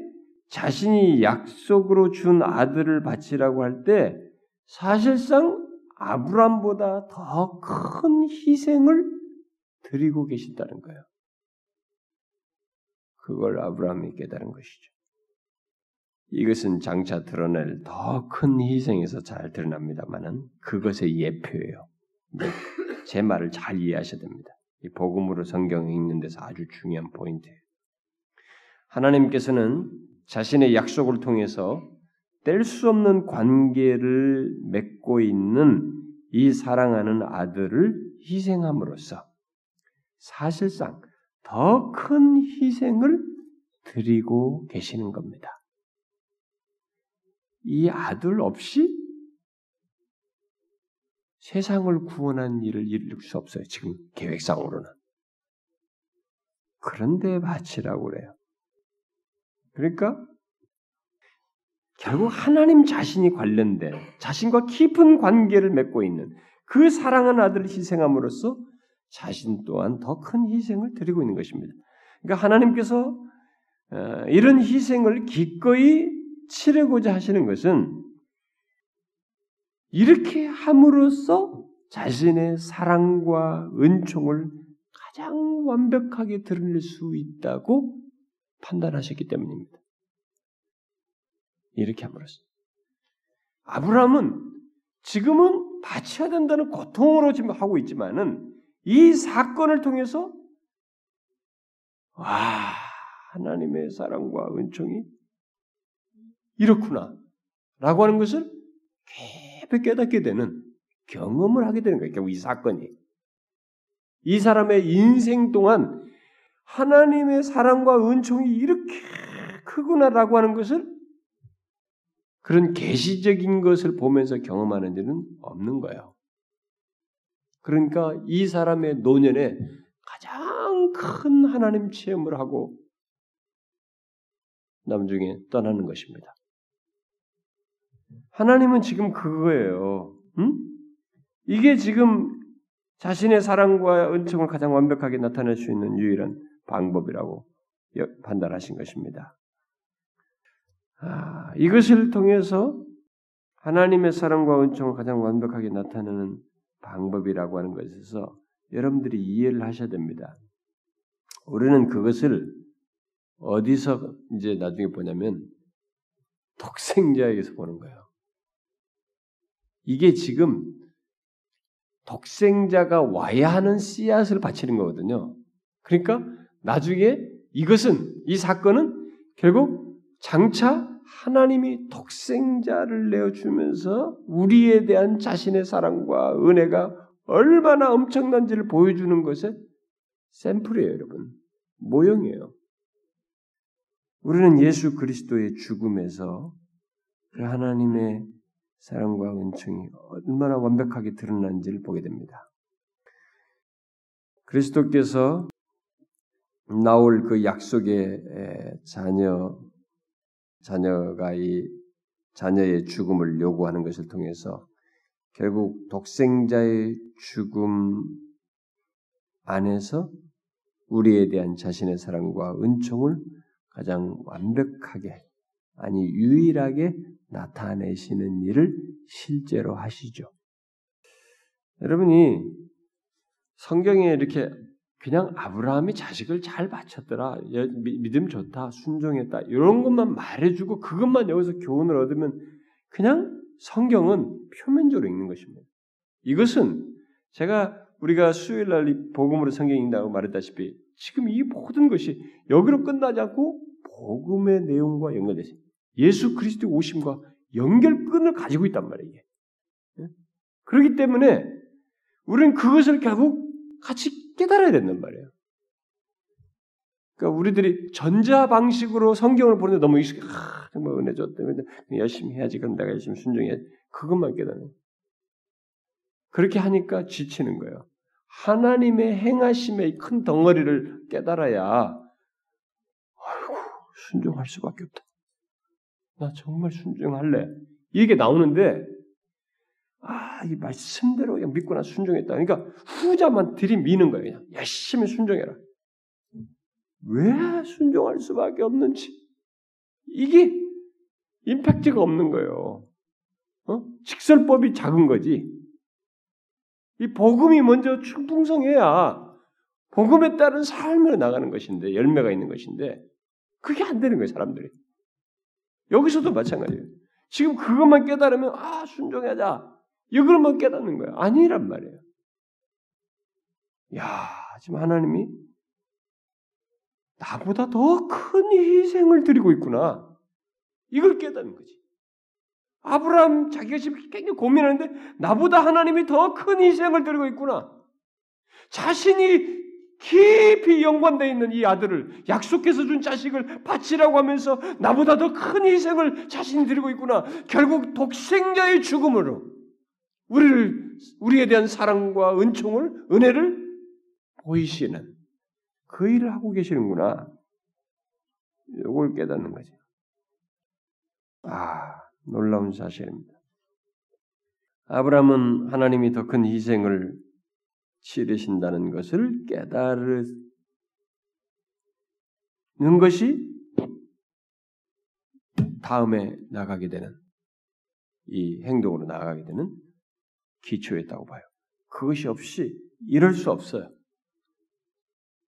Speaker 1: 자신이 약속으로 준 아들을 바치라고 할 때 사실상 아브라함보다 더 큰 희생을 드리고 계신다는 거예요. 그걸 아브라함이 깨달은 것이죠. 이것은 장차 드러낼 더 큰 희생에서 잘 드러납니다만은 그것의 예표예요. 제 말을 잘 이해하셔야 됩니다. 이 복음으로 성경에 읽는 데서 아주 중요한 포인트예요. 하나님께서는 자신의 약속을 통해서 뗄 수 없는 관계를 맺고 있는 이 사랑하는 아들을 희생함으로써 사실상 더 큰 희생을 드리고 계시는 겁니다. 이 아들 없이 세상을 구원한 일을 이룰 수 없어요. 지금 계획상으로는. 그런데 바치라고 그래요. 그러니까 결국 하나님 자신이 관련된 자신과 깊은 관계를 맺고 있는 그 사랑하는 아들을 희생함으로써 자신 또한 더 큰 희생을 드리고 있는 것입니다. 그러니까 하나님께서 어, 이런 희생을 기꺼이 치르고자 하시는 것은 이렇게 함으로써 자신의 사랑과 은총을 가장 완벽하게 드러낼 수 있다고 판단하셨기 때문입니다. 이렇게 함으로써. 아브라함은 지금은 바쳐야 된다는 고통으로 지금 하고 있지만은 이 사건을 통해서 와 하나님의 사랑과 은총이 이렇구나 라고 하는 것을 깊이 깨닫게 되는 경험을 하게 되는 거예요. 결국 이 사건이 이 사람의 인생 동안 하나님의 사랑과 은총이 이렇게 크구나라고 하는 것을 그런 계시적인 것을 보면서 경험하는 일은 없는 거예요. 그러니까 이 사람의 노년에 가장 큰 하나님 체험을 하고 남중에 떠나는 것입니다. 하나님은 지금 그거예요. 응? 이게 지금 자신의 사랑과 은총을 가장 완벽하게 나타낼 수 있는 유일한 방법이라고 판단하신 것입니다. 아, 이것을 통해서 하나님의 사랑과 은총을 가장 완벽하게 나타내는 방법이라고 하는 것에서 여러분들이 이해를 하셔야 됩니다. 우리는 그것을 어디서 이제 나중에 보냐면 독생자에게서 보는 거예요. 이게 지금 독생자가 와야 하는 씨앗을 바치는 거거든요. 그러니까 나중에 이것은 이 사건은 결국 장차 하나님이 독생자를 내어주면서 우리에 대한 자신의 사랑과 은혜가 얼마나 엄청난지를 보여주는 것의 샘플이에요, 여러분. 모형이에요. 우리는 예수 그리스도의 죽음에서 그 하나님의 사랑과 은총이 얼마나 완벽하게 드러난지를 보게 됩니다. 그리스도께서 나올 그 약속의 자녀 자녀가 이 자녀의 죽음을 요구하는 것을 통해서 결국 독생자의 죽음 안에서 우리에 대한 자신의 사랑과 은총을 가장 완벽하게 아니 유일하게 나타내시는 일을 실제로 하시죠. 여러분이 성경에 이렇게 그냥 아브라함이 자식을 잘 바쳤더라, 믿음 좋다, 순종했다 이런 것만 말해주고 그것만 여기서 교훈을 얻으면 그냥 성경은 표면적으로 읽는 것입니다. 이것은 제가 우리가 수요일 날 복음으로 성경 읽는다고 말했다시피 지금 이 모든 것이 여기로 끝나지 않고 복음의 내용과 연결되시 예수 그리스도의 오심과 연결끈을 가지고 있단 말이에요. 이게. 그렇기 때문에 우리는 그것을 결국 같이 깨달아야 된단 말이에요. 그러니까 우리들이 전자 방식으로 성경을 보는데 너무 익숙해. 아, 정말 은혜 줬다. 열심히 해야지. 그럼 내가 열심히 순종해야지. 그것만 깨달아요. 그렇게 하니까 지치는 거예요. 하나님의 행하심의 큰 덩어리를 깨달아야 아이고 순종할 수밖에 없다. 나 정말 순종할래. 이게 나오는데 아, 이 말씀대로 믿거나 순종했다. 그러니까 후자만 들이미는 거예요. 그냥 열심히 순종해라. 왜 순종할 수밖에 없는지 이게 임팩트가 없는 거예요. 어? 직설법이 작은 거지. 이 복음이 먼저 충풍성해야 복음에 따른 삶으로 나가는 것인데 열매가 있는 것인데 그게 안 되는 거예요 사람들이. 여기서도 마찬가지예요. 지금 그것만 깨달으면 아 순종하자 이걸만 깨닫는 거예요. 아니란 말이에요. 야 지금 하나님이 나보다 더 큰 희생을 드리고 있구나. 이걸 깨닫는 거지. 아브라함 자기가 지금 굉장히 고민하는데 나보다 하나님이 더 큰 희생을 드리고 있구나. 자신이 깊이 연관되어 있는 이 아들을 약속해서 준 자식을 바치라고 하면서 나보다 더 큰 희생을 자신이 드리고 있구나. 결국 독생자의 죽음으로 우리를 우리에 대한 사랑과 은총을 은혜를 보이시는 그 일을 하고 계시는구나. 이걸 깨닫는 거죠. 아, 놀라운 사실입니다. 아브라함은 하나님이 더 큰 희생을 치르신다는 것을 깨달는 것이 다음에 나가게 되는 이 행동으로 나가게 되는 기초였다고 봐요. 그것이 없이 이럴 수 없어요.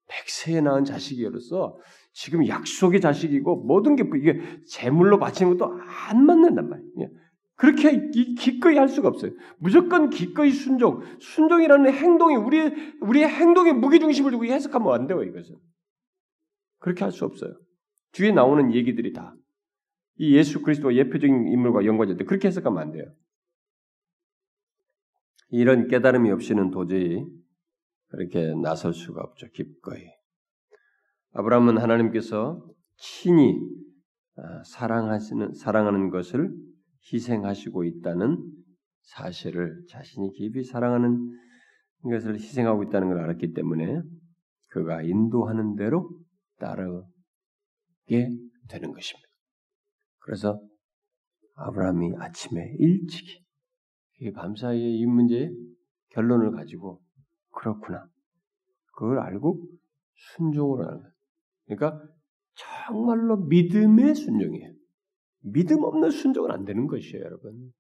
Speaker 1: 백세에 낳은 자식이로서 지금 약속의 자식이고 모든 게 이게 제물로 바치는 것도 안 맞는단 말이에요. 그렇게 기꺼이 할 수가 없어요. 무조건 기꺼이 순종, 순종이라는 행동이 우리의 우리의 행동에 무게 중심을 두고 해석하면 안 돼요. 이것은 그렇게 할 수 없어요. 뒤에 나오는 얘기들이 다 이 예수 그리스도와 예표적인 인물과 때 그렇게 해석하면 안 돼요. 이런 깨달음이 없이는 도저히 그렇게 나설 수가 없죠. 기꺼이. 아브라함은 하나님께서 친히 아, 사랑하시는 사랑하는 것을 희생하시고 있다는 사실을 자신이 깊이 사랑하는 것을 희생하고 있다는 걸 알았기 때문에 그가 인도하는 대로 따르게 되는 것입니다. 그래서 아브라함이 아침에 일찍이 밤사이에 이 문제의 결론을 가지고 그렇구나. 그걸 알고 순종을 하는 거예요. 그러니까 정말로 믿음의 순종이에요. 믿음 없는 순종은 안 되는 것이에요, 여러분.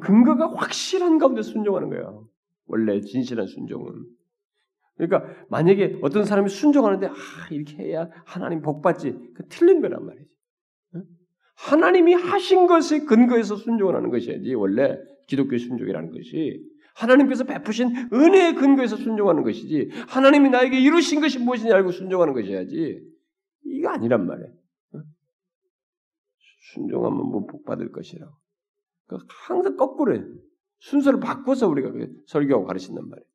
Speaker 1: 근거가 확실한 가운데 순종하는 거예요. 원래 진실한 순종은. 그러니까 만약에 어떤 사람이 순종하는데 아 이렇게 해야 하나님 복 받지 그 틀린 거란 말이지. 하나님이 하신 것에 근거해서 순종을 하는 것이야지 원래 기독교 순종이라는 것이 하나님께서 베푸신 은혜의 근거에서 순종하는 것이지 하나님이 나에게 이루신 것이 무엇인지 알고 순종하는 것이야지 이거 아니란 말이에요. 순종하면 뭐 복 받을 것이라고. 그러니까 항상 거꾸로 해. 순서를 바꿔서 우리가 설교하고 가르친단 말이에요.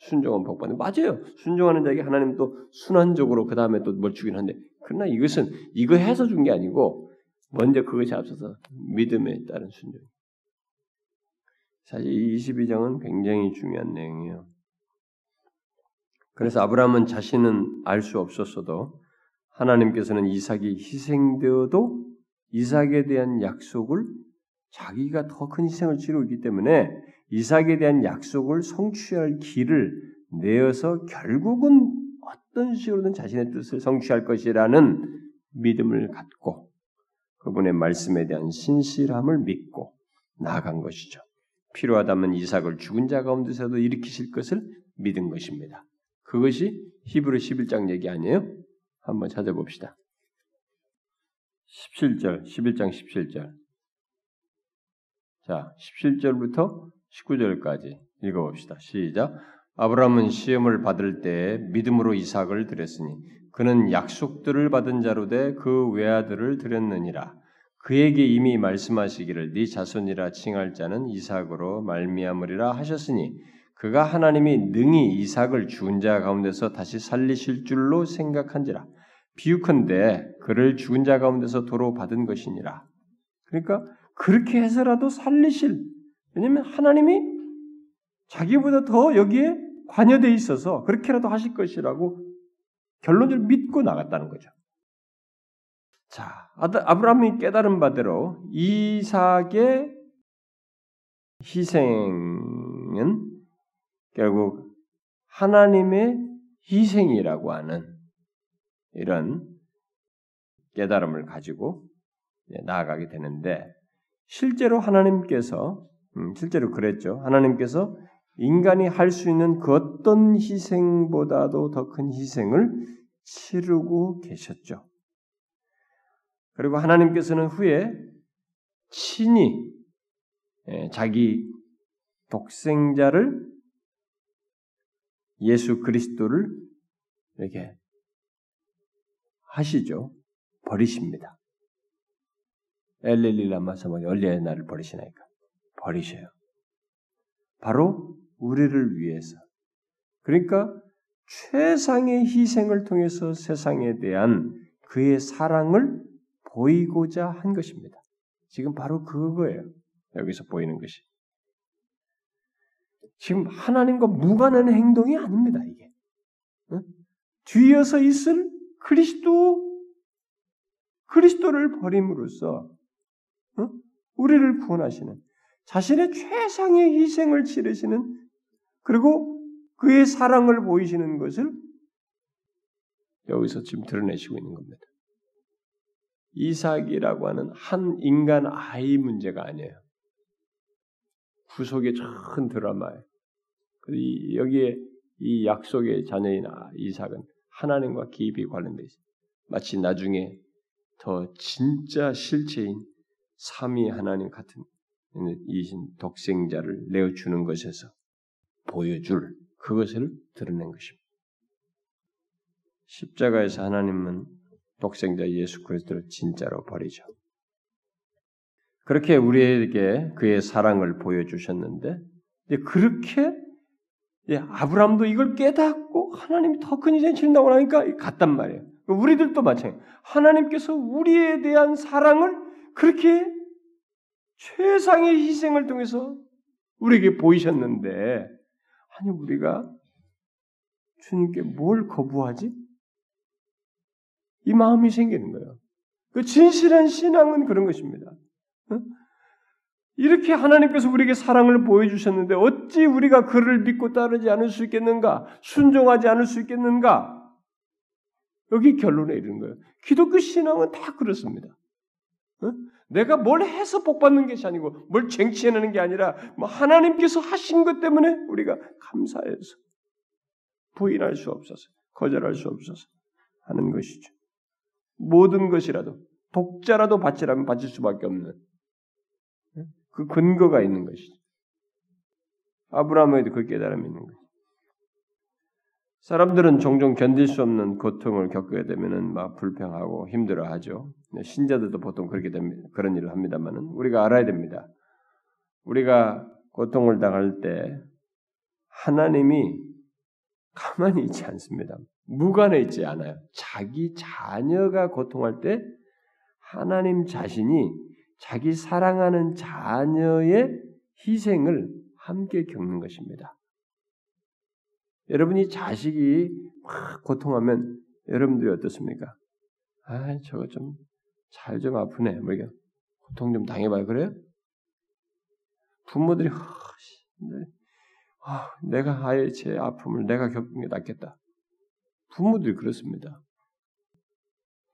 Speaker 1: 순종은 복 받는 맞아요. 순종하는 자에게 하나님 또 순환적으로 그 다음에 또 뭘 주긴 한데 그러나 이것은 이거 해서 준 게 아니고 먼저 그것이 앞서서 믿음에 따른 순종. 사실 이 22장은 굉장히 중요한 내용이에요. 그래서 아브라함은 자신은 알 수 없었어도 하나님께서는 이삭이 희생되어도 이삭에 대한 약속을 자기가 더 큰 희생을 치르고 있기 때문에 이삭에 대한 약속을 성취할 길을 내어서 결국은 어떤 식으로든 자신의 뜻을 성취할 것이라는 믿음을 갖고 그분의 말씀에 대한 신실함을 믿고 나아간 것이죠. 필요하다면 이삭을 죽은 자 가운데서도 일으키실 것을 믿은 것입니다. 그것이 히브리 11장 얘기 아니에요? 한번 찾아봅시다. 17절, 11장 17절. 자, 17절부터 19절까지 읽어봅시다. 시작. 아브라함은 시험을 받을 때 믿음으로 이삭을 드렸으니 그는 약속들을 받은 자로 돼 그 외아들을 드렸느니라. 그에게 이미 말씀하시기를 네 자손이라 칭할 자는 이삭으로 말미암으리라 하셨으니 그가 하나님이 능히 이삭을 죽은 자 가운데서 다시 살리실 줄로 생각한지라 비유컨대 그를 죽은 자 가운데서 도로 받은 것이니라. 그러니까 그렇게 해서라도 살리실 왜냐하면 하나님이 자기보다 더 여기에 관여돼 있어서 그렇게라도 하실 것이라고 결론적으로 믿고 나갔다는 거죠. 자, 아브라함이 깨달은 바대로 이삭의 희생은 결국 하나님의 희생이라고 하는 이런 깨달음을 가지고 나아가게 되는데 실제로 하나님께서 음, 실제로 그랬죠. 하나님께서 인간이 할 수 있는 그 어떤 희생보다도 더 큰 희생을 치르고 계셨죠. 그리고 하나님께서는 후에 친히 예, 자기 독생자를 예수 그리스도를 이렇게 하시죠. 버리십니다. 엘렐리라마사마 열리의 날을 버리시나이까 버리셔요. 바로 우리를 위해서. 그러니까 최상의 희생을 통해서 세상에 대한 그의 사랑을 보이고자 한 것입니다. 지금 바로 그거예요. 여기서 보이는 것이. 지금 하나님과 무관한 행동이 아닙니다, 이게. 응? 뒤에서 있을 그리스도, 그리스도를 버림으로써, 응? 우리를 구원하시는, 자신의 최상의 희생을 치르시는, 그리고 그의 사랑을 보이시는 것을 여기서 지금 드러내시고 있는 겁니다. 이삭이라고 하는 한 인간 아이 문제가 아니에요. 구속의 큰 드라마예요. 여기에 이 약속의 자녀인 이삭은 하나님과 깊이 관련돼 있어요. 마치 나중에 더 진짜 실체인 삼위 하나님 같은 이신 독생자를 내어주는 것에서 보여줄 그것을 드러낸 것입니다. 십자가에서 하나님은 독생자 예수 그리스도를 진짜로 버리죠. 그렇게 우리에게 그의 사랑을 보여주셨는데 그렇게 예, 아브라함도 이걸 깨닫고 하나님이 더큰 희생 치른다고 하니까 갔단 말이에요. 우리들도 마찬가지. 하나님께서 우리에 대한 사랑을 그렇게 최상의 희생을 통해서 우리에게 보이셨는데 아니 우리가 주님께 뭘 거부하지? 이 마음이 생기는 거예요. 그 진실한 신앙은 그런 것입니다. 이렇게 하나님께서 우리에게 사랑을 보여주셨는데 어찌 우리가 그를 믿고 따르지 않을 수 있겠는가? 순종하지 않을 수 있겠는가? 여기 결론에 이르는 거예요. 기독교 신앙은 다 그렇습니다. 내가 뭘 해서 복받는 것이 아니고 뭘 쟁취해내는 게 아니라 뭐 하나님께서 하신 것 때문에 우리가 감사해서 부인할 수 없어서 거절할 수 없어서 하는 것이죠. 모든 것이라도 독자라도 바치라면 바칠 수밖에 없는 그 근거가 있는 것이죠. 아브라함에도 그 깨달음이 있는 거죠. 사람들은 종종 견딜 수 없는 고통을 겪게 되면은 막 불평하고 힘들어하죠. 신자들도 보통 그렇게 됩니다. 그런 일을 합니다만은 우리가 알아야 됩니다. 우리가 고통을 당할 때 하나님이 가만히 있지 않습니다. 무관해 있지 않아요. 자기 자녀가 고통할 때 하나님 자신이 자기 사랑하는 자녀의 희생을 함께 겪는 것입니다. 여러분이 자식이 막 고통하면 여러분들이 어떻습니까? 아, 저거 좀 잘 좀 아프네. 뭐 이게 고통 좀 당해봐요. 그래요? 부모들이 아, 내가 아예 제 아픔을 내가 겪는 게 낫겠다. 부모들이 그렇습니다.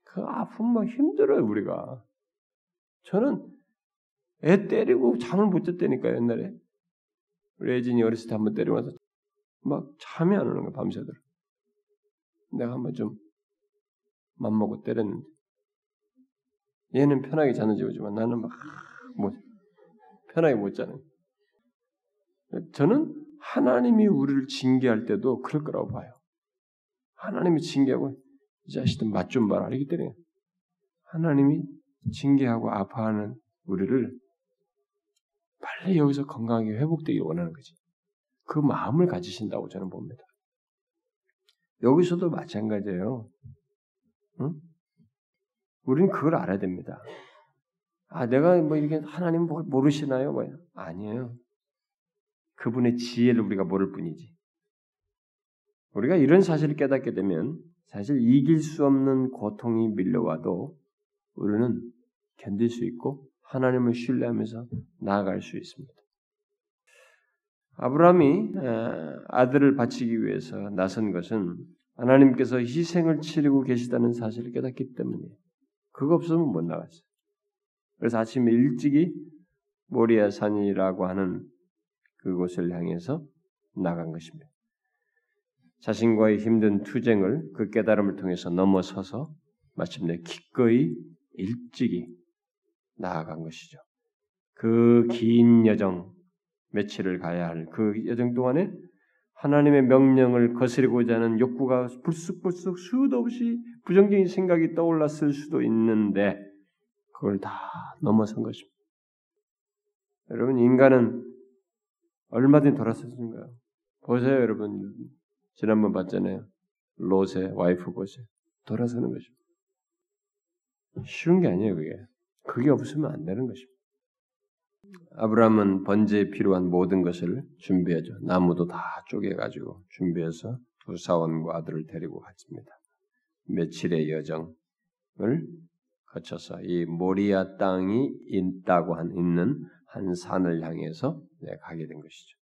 Speaker 1: 그 아픔 막 힘들어요 우리가. 저는 애 때리고 잠을 못 잤다니까 옛날에 애진이 어렸을 때 한번 때리고 나서 막 잠이 안 오는 거야 밤새도록 내가 한번 좀 맘먹고 때렸는데 얘는 편하게 자는지 모르지만 나는 막뭐 편하게 못 자는 저는 하나님이 우리를 징계할 때도 그럴 거라고 봐요 하나님이 징계하고 이 자식들 맛 좀 봐라 이렇게 때려 하나님이 징계하고 아파하는 우리를 빨리 여기서 건강하게 회복되기를 원하는 거지. 그 마음을 가지신다고 저는 봅니다. 여기서도 마찬가지예요. 응? 우리는 그걸 알아야 됩니다. 아, 내가 뭐 이렇게 하나님 모르시나요? 뭐 아니에요. 그분의 지혜를 우리가 모를 뿐이지. 우리가 이런 사실을 깨닫게 되면 사실 이길 수 없는 고통이 밀려와도 우리는 견딜 수 있고 하나님을 신뢰하면서 나아갈 수 있습니다. 아브라함이 아들을 바치기 위해서 나선 것은 하나님께서 희생을 치르고 계시다는 사실을 깨닫기 때문이에요. 그거 없으면 못 나갔어요. 그래서 아침에 일찍이 모리아 산이라고 하는 그곳을 향해서 나간 것입니다. 자신과의 힘든 투쟁을 그 깨달음을 통해서 넘어서서 마침내 기꺼이 일찍이 나아간 것이죠. 그 긴 여정, 며칠을 가야 할 그 여정 동안에 하나님의 명령을 거스르고자 하는 욕구가 불쑥불쑥 수도 없이 부정적인 생각이 떠올랐을 수도 있는데 그걸 다 넘어선 것입니다. 여러분 인간은 얼마든지 거예요. 보세요, 여러분. 지난번 봤잖아요. 롯의 와이프 보세요. 돌아서는 것입니다. 쉬운 게 아니에요, 그게. 그게 없으면 안 되는 것입니다. 아브라함은 번제에 필요한 모든 것을 준비하죠. 나무도 다 쪼개가지고 준비해서 두 사원과 아들을 데리고 갔습니다. 며칠의 여정을 거쳐서 이 모리아 땅이 있다고 한 있는 한 산을 향해서 네, 가게 된 것이죠.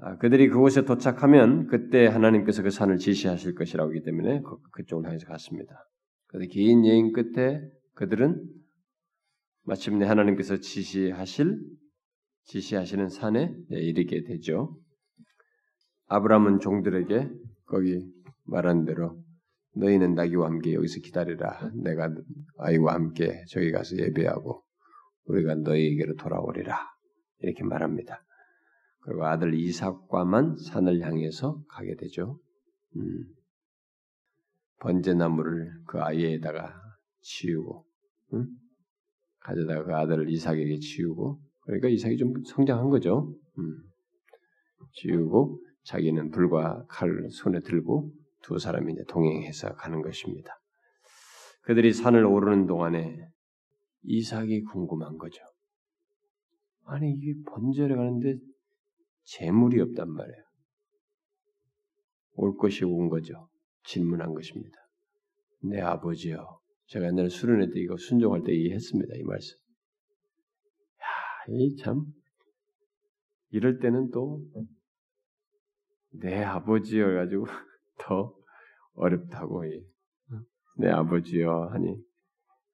Speaker 1: 아, 그들이 그곳에 도착하면 그때 하나님께서 그 산을 지시하실 것이라고 하기 때문에 그, 그쪽을 향해서 갔습니다. 그래서 긴 여행 끝에 그들은 마침내 하나님께서 지시하실 지시하시는 산에 이르게 되죠. 아브라함은 종들에게 거기 말한 대로 너희는 나귀와 함께 여기서 기다리라. 내가 아이와 함께 저기 가서 예배하고 우리가 너희에게로 돌아오리라. 이렇게 말합니다. 그리고 아들 이삭과만 산을 향해서 가게 되죠. 음. 번제나무를 그 아이에다가 치우고 응? 가져다가 그 아들을 이삭에게 치우고 그러니까 이삭이 좀 성장한 거죠. 음. 치우고 자기는 불과 칼을 손에 들고 두 사람이 이제 동행해서 가는 것입니다. 그들이 산을 오르는 동안에 이삭이 궁금한 거죠. 아니 이게 번제를 가는데 재물이 없단 말이에요. 올 것이 온 거죠. 질문한 것입니다. 내 아버지요. 제가 옛날에 수련회 때 이거 순종할 때 이해했습니다. 이 말씀. 야, 이 참. 이럴 때는 또 내 아버지여 가지고 더 어렵다고 내 아버지여 하니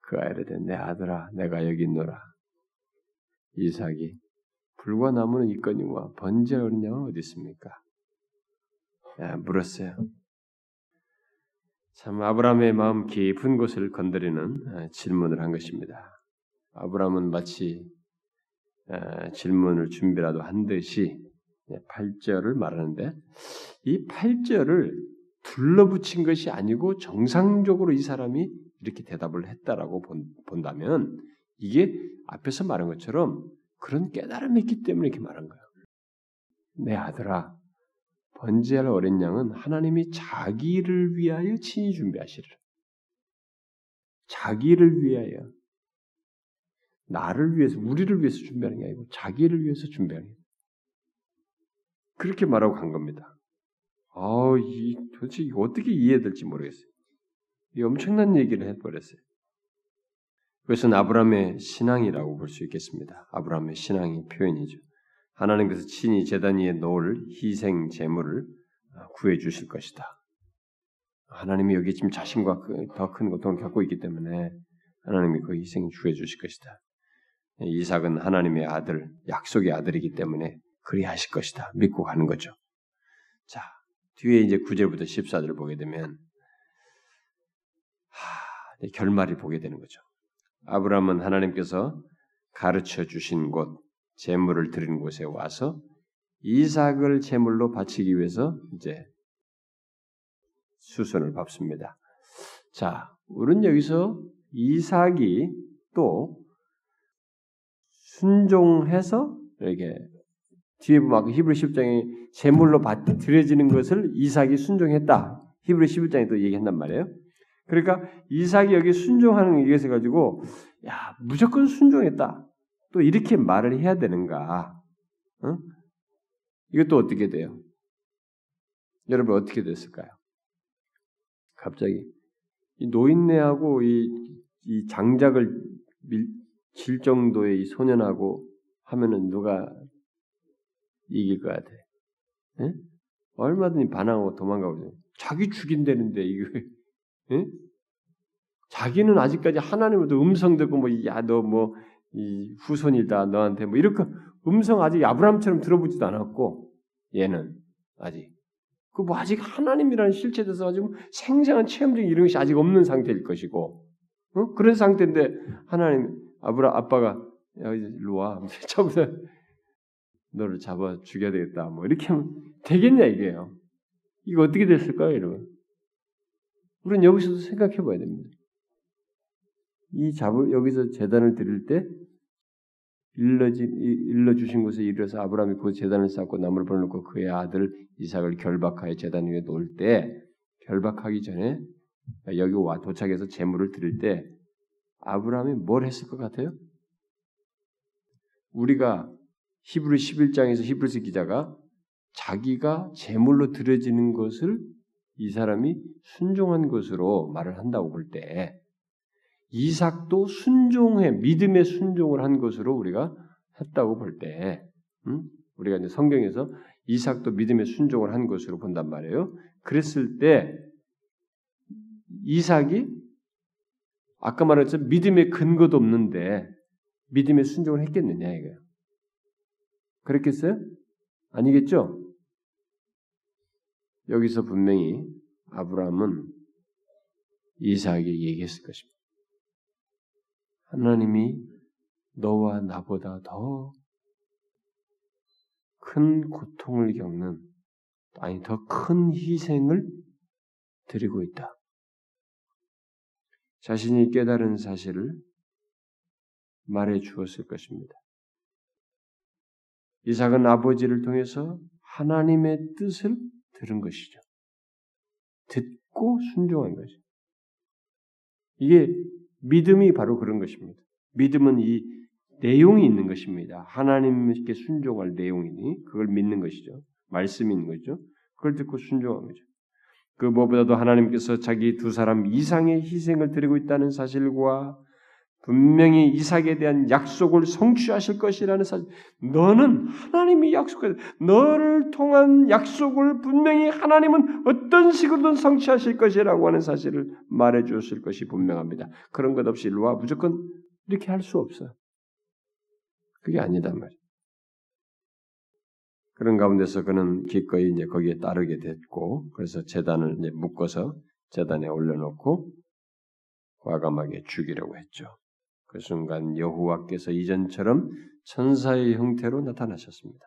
Speaker 1: 그 아이를 내 아들아 내가 여기 있노라 이삭이 불과 나무는 있거니와 번제 어린 양은 어디 있습니까? 야, 물었어요. 참 아브라함의 마음 깊은 곳을 건드리는 질문을 한 것입니다. 아브라함은 마치 질문을 준비라도 한 듯이 8절을 말하는데 이 8절을 둘러붙인 것이 아니고 정상적으로 이 사람이 이렇게 대답을 했다라고 본다면 이게 앞에서 말한 것처럼 그런 깨달음이 있기 때문에 이렇게 말한 거예요. 내 아들아, 번제할 어린 양은 하나님이 자기를 위하여 친히 준비하시리라. 자기를 위하여 나를 위해서 우리를 위해서 준비하는 게 아니고 자기를 위해서 준비하는 게 그렇게 말하고 간 겁니다. 아, 이 도대체 어떻게 이해될지 모르겠어요. 이 엄청난 얘기를 해버렸어요. 그것은 아브라함의 신앙이라고 볼 수 있겠습니다. 아브라함의 신앙의 표현이죠. 하나님께서 친히 제단 위에 놓을 희생 제물을 구해 주실 것이다. 하나님이 여기 지금 자신과 그 더큰 고통을 겪고 있기 때문에 하나님이 그 희생을 구해 주실 것이다. 이삭은 하나님의 아들, 약속의 아들이기 때문에 그리하실 것이다. 믿고 가는 거죠. 자, 뒤에 이제 9절부터 14절을 보게 되면 하, 결말을 보게 되는 거죠. 아브라함은 하나님께서 가르쳐 주신 곳, 제물을 드리는 곳에 와서 이삭을 제물로 바치기 위해서 이제 수선을 밟습니다. 자, 우리는 여기서 이삭이 또 순종해서 이렇게 뒤에 보면 히브리 10장에 제물로 드려지는 것을 이삭이 순종했다. 히브리 11장에 또 얘기한단 말이에요. 그러니까 이삭이 여기 순종하는 얘기에서 가지고 야 무조건 순종했다. 또 이렇게 말을 해야 되는가? 어? 이것도 어떻게 돼요? 여러분 어떻게 됐을까요? 갑자기 이 노인네하고 이, 이 장작을 밀, 질 정도의 이 소년하고 하면은 누가 이길 것 같아? 예? 얼마든지 반항하고 도망가고 자기 죽인다는데 이거 예? 자기는 아직까지 하나님으로부터 음성 듣고 뭐 야 너 뭐 이 후손이다 너한테 뭐 이렇게 음성 아직 아브라함처럼 들어보지도 않았고 얘는 아직 그 뭐 아직 하나님이라는 실체에 대해서 아주 생생한 체험적인 이런 것이 아직 없는 상태일 것이고 어? 그런 상태인데 하나님 아브라 아빠가 야 일로 와 처음부터 너를 잡아 죽여야 되겠다. 뭐 이렇게 하면 되겠냐 이게요. 이거 어떻게 됐을까요, 여러분? 우리는 여기서도 생각해 봐야 됩니다. 이 잡을 여기서 재단을 드릴 때 일러지 일러 주신 곳에 이르러서 아브라함이 그 재단을 쌓고 나무를 벌놓고 그의 아들 이삭을 결박하여 재단 위에 놓을 때 결박하기 전에 여기 와 도착해서 제물을 드릴 때 아브라함이 뭘 했을 것 같아요? 우리가 히브리 11장에서 히브리서 기자가 자기가 제물로 드려지는 것을 이 사람이 순종한 것으로 말을 한다고 볼 때 이삭도 순종해 믿음의 순종을 한 것으로 우리가 했다고 볼 때, 음? 우리가 이제 성경에서 이삭도 믿음의 순종을 한 것으로 본단 말이에요. 그랬을 때 이삭이 아까 말했죠 믿음의 근거도 없는데 믿음의 순종을 했겠느냐 이거예요. 그랬겠어요? 아니겠죠? 여기서 분명히 아브라함은 이삭에게 얘기했을 것입니다. 하나님이 너와 나보다 더 큰 고통을 겪는 아니 더 큰 희생을 드리고 있다. 자신이 깨달은 사실을 말해 주었을 것입니다. 이삭은 아버지를 통해서 하나님의 뜻을 들은 것이죠. 듣고 순종한 것이죠. 이게 믿음이 바로 그런 것입니다. 믿음은 이 내용이 있는 것입니다. 하나님께 순종할 내용이니 그걸 믿는 것이죠. 말씀이 있는 거죠. 그걸 듣고 순종한 거죠. 그 무엇보다도 하나님께서 자기 두 사람 이상의 희생을 드리고 있다는 사실과 분명히 이삭에 대한 약속을 성취하실 것이라는 사실. 너는 하나님이 약속해 너를 통한 약속을 분명히 하나님은 어떤 식으로든 성취하실 것이라고 하는 사실을 말해 주었을 것이 분명합니다. 그런 것 없이 일로 와 무조건 이렇게 할 수 없어. 그게 아니다 말이야. 그런 가운데서 그는 기꺼이 이제 거기에 따르게 됐고, 그래서 재단을 이제 묶어서 재단에 올려놓고 과감하게 죽이려고 했죠. 그 순간 여호와께서 이전처럼 천사의 형태로 나타나셨습니다.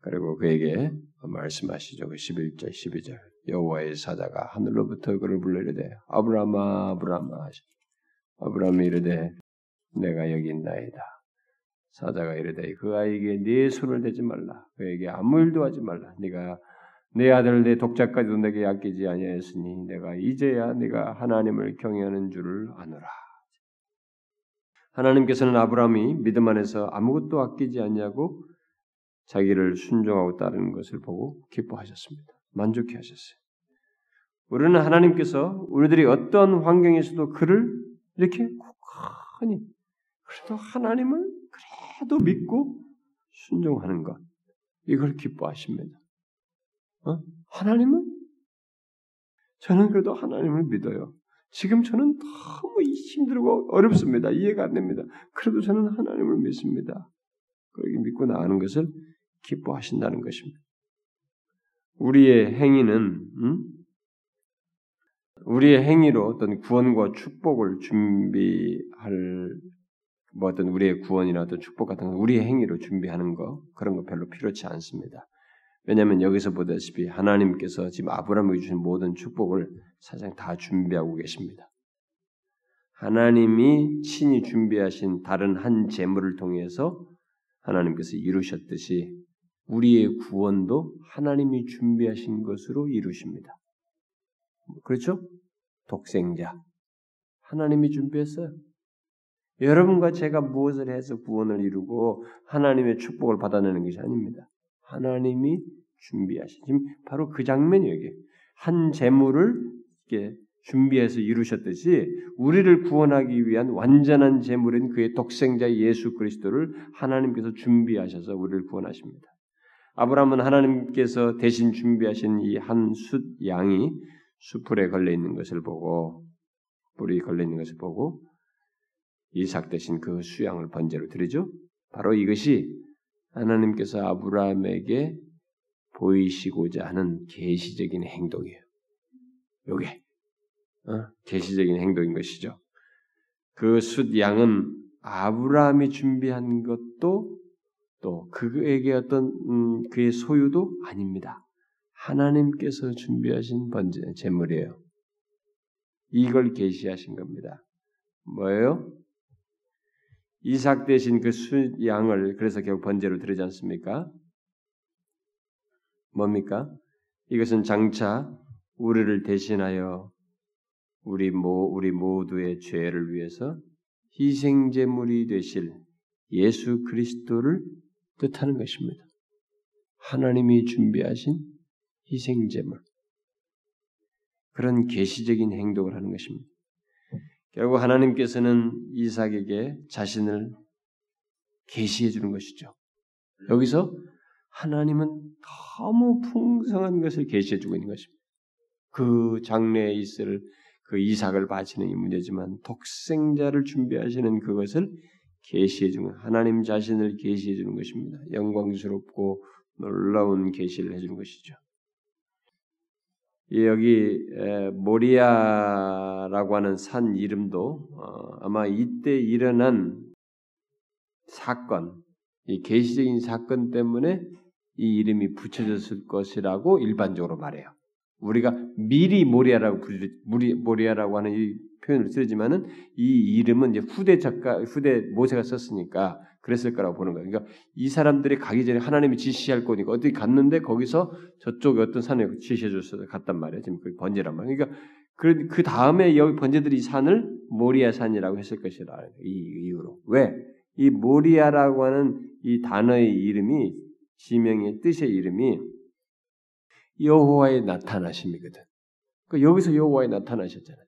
Speaker 1: 그리고 그에게 말씀하시죠. 그 11절, 12절. 여호와의 사자가 하늘로부터 그를 불러 이르되 아브라함아 아브라함아 하시 아브라함이 이르되 내가 여기 있나이다. 사자가 이르되 그 아이에게 네 손을 대지 말라. 그에게 아무 일도 하지 말라. 네가 내 아들 내 독자까지도 내게 아끼지 아니하였으니 내가 이제야 네가 하나님을 경외하는 줄을 아노라. 하나님께서는 아브라함이 믿음 안에서 아무것도 아끼지 않냐고 자기를 순종하고 따르는 것을 보고 기뻐하셨습니다. 만족해 하셨어요. 우리는 하나님께서 우리들이 어떤 환경에서도 그를 이렇게 굳건히 그래도 하나님을 그래도 믿고 순종하는 것 이걸 기뻐하십니다. 어? 하나님은 저는 그래도 하나님을 믿어요. 지금 저는 너무 힘들고 어렵습니다. 이해가 안 됩니다. 그래도 저는 하나님을 믿습니다. 그렇게 믿고 나가는 것을 기뻐하신다는 것입니다. 우리의 행위는 음? 우리의 행위로 어떤 구원과 축복을 준비할 뭐 어떤 우리의 구원이나 어떤 축복 같은 거 우리의 행위로 준비하는 거 그런 거 별로 필요치 않습니다. 왜냐하면 여기서 보다시피 하나님께서 지금 아브라함에게 주신 모든 축복을 사실상 다 준비하고 계십니다. 하나님이 친히 준비하신 다른 한 재물을 통해서 하나님께서 이루셨듯이 우리의 구원도 하나님이 준비하신 것으로 이루십니다. 그렇죠? 독생자. 하나님이 준비했어요. 여러분과 제가 무엇을 해서 구원을 이루고 하나님의 축복을 받아내는 것이 아닙니다. 하나님이 준비하신 지금 바로 그 장면이 여기 한 재물을 이렇게 준비해서 이루셨듯이 우리를 구원하기 위한 완전한 재물인 그의 독생자 예수 그리스도를 하나님께서 준비하셔서 우리를 구원하십니다. 아브라함은 하나님께서 대신 준비하신 이 한 숫 양이 수풀에 걸려 있는 것을 보고 뿔이 걸려 있는 것을 보고 이삭 대신 그 수양을 번제로 드리죠. 바로 이것이 하나님께서 아브라함에게 보이시고자 하는 계시적인 행동이에요. 요게 어? 계시적인 행동인 것이죠. 그 숫 양은 아브라함이 준비한 것도 또 그에게 어떤 음, 그의 소유도 아닙니다. 하나님께서 준비하신 번제 제물이에요. 이걸 계시하신 겁니다. 뭐예요? 이삭 대신 그 수, 양을 그래서 결국 번제로 드리지 않습니까? 뭡니까? 이것은 장차 우리를 대신하여 우리 모 우리 모두의 죄를 위해서 희생 제물이 되실 예수 그리스도를 뜻하는 것입니다. 하나님이 준비하신 희생 제물. 그런 계시적인 행동을 하는 것입니다. 결국 하나님께서는 이삭에게 자신을 계시해 주는 것이죠. 여기서 하나님은 너무 풍성한 것을 계시해 주고 있는 것입니다. 그 장래에 있을 그 이삭을 바치는 이 문제지만 독생자를 준비하시는 그것을 계시해 주는 하나님 자신을 계시해 주는 것입니다. 영광스럽고 놀라운 계시를 해 주는 것이죠. 여기 모리아라고 하는 산 이름도 어, 아마 이때 일어난 사건, 이 계시적인 사건 때문에 이 이름이 붙여졌을 것이라고 일반적으로 말해요. 우리가 미리 모리아라고 부르, 모리아라고 하는 이 표현을 쓰지만은 이 이름은 이제 후대 작가, 후대 모세가 썼으니까 그랬을 거라고 보는 거예요. 그러니까 이 사람들이 가기 전에 하나님이 지시할 거니까 어디 갔는데 거기서 저쪽에 어떤 산에 지시해 줬어 갔단 말이에요. 지금 그 번제란 말이에요. 그러니까 그, 그 다음에 여기 번제들이 산을 모리아 산이라고 했을 것이라 이 이유로 왜? 이 모리아라고 하는 이 단어의 이름이 지명의 뜻의 이름이 여호와의 나타나심이거든. 그 여기서 여호와의 나타나셨잖아요.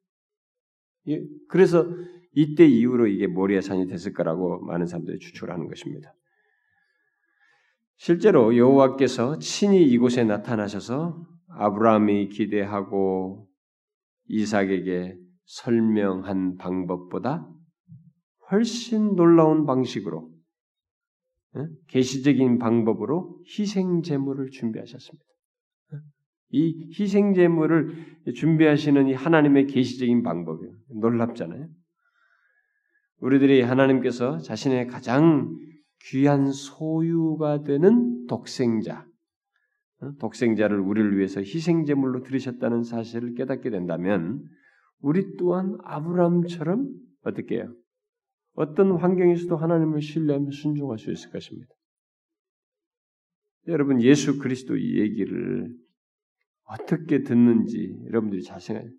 Speaker 1: 그래서 이때 이후로 이게 모리아 산이 됐을 거라고 많은 사람들이 추측을 하는 것입니다. 실제로 여호와께서 친히 이곳에 나타나셔서 아브라함이 기대하고 이삭에게 설명한 방법보다 훨씬 놀라운 방식으로 계시적인 방법으로 희생 제물을 준비하셨습니다. 이 희생 제물을 준비하시는 이 하나님의 계시적인 방법이에요. 놀랍잖아요. 우리들이 하나님께서 자신의 가장 귀한 소유가 되는 독생자, 어? 독생자를 우리를 위해서 희생 제물로 들으셨다는 사실을 깨닫게 된다면 우리 또한 아브라함처럼 어떻게 해요? 어떤 환경에서도 하나님을 신뢰하며 순종할 수 있을 것입니다. 여러분 예수 그리스도 이 얘기를 어떻게 듣는지 여러분들이 자신을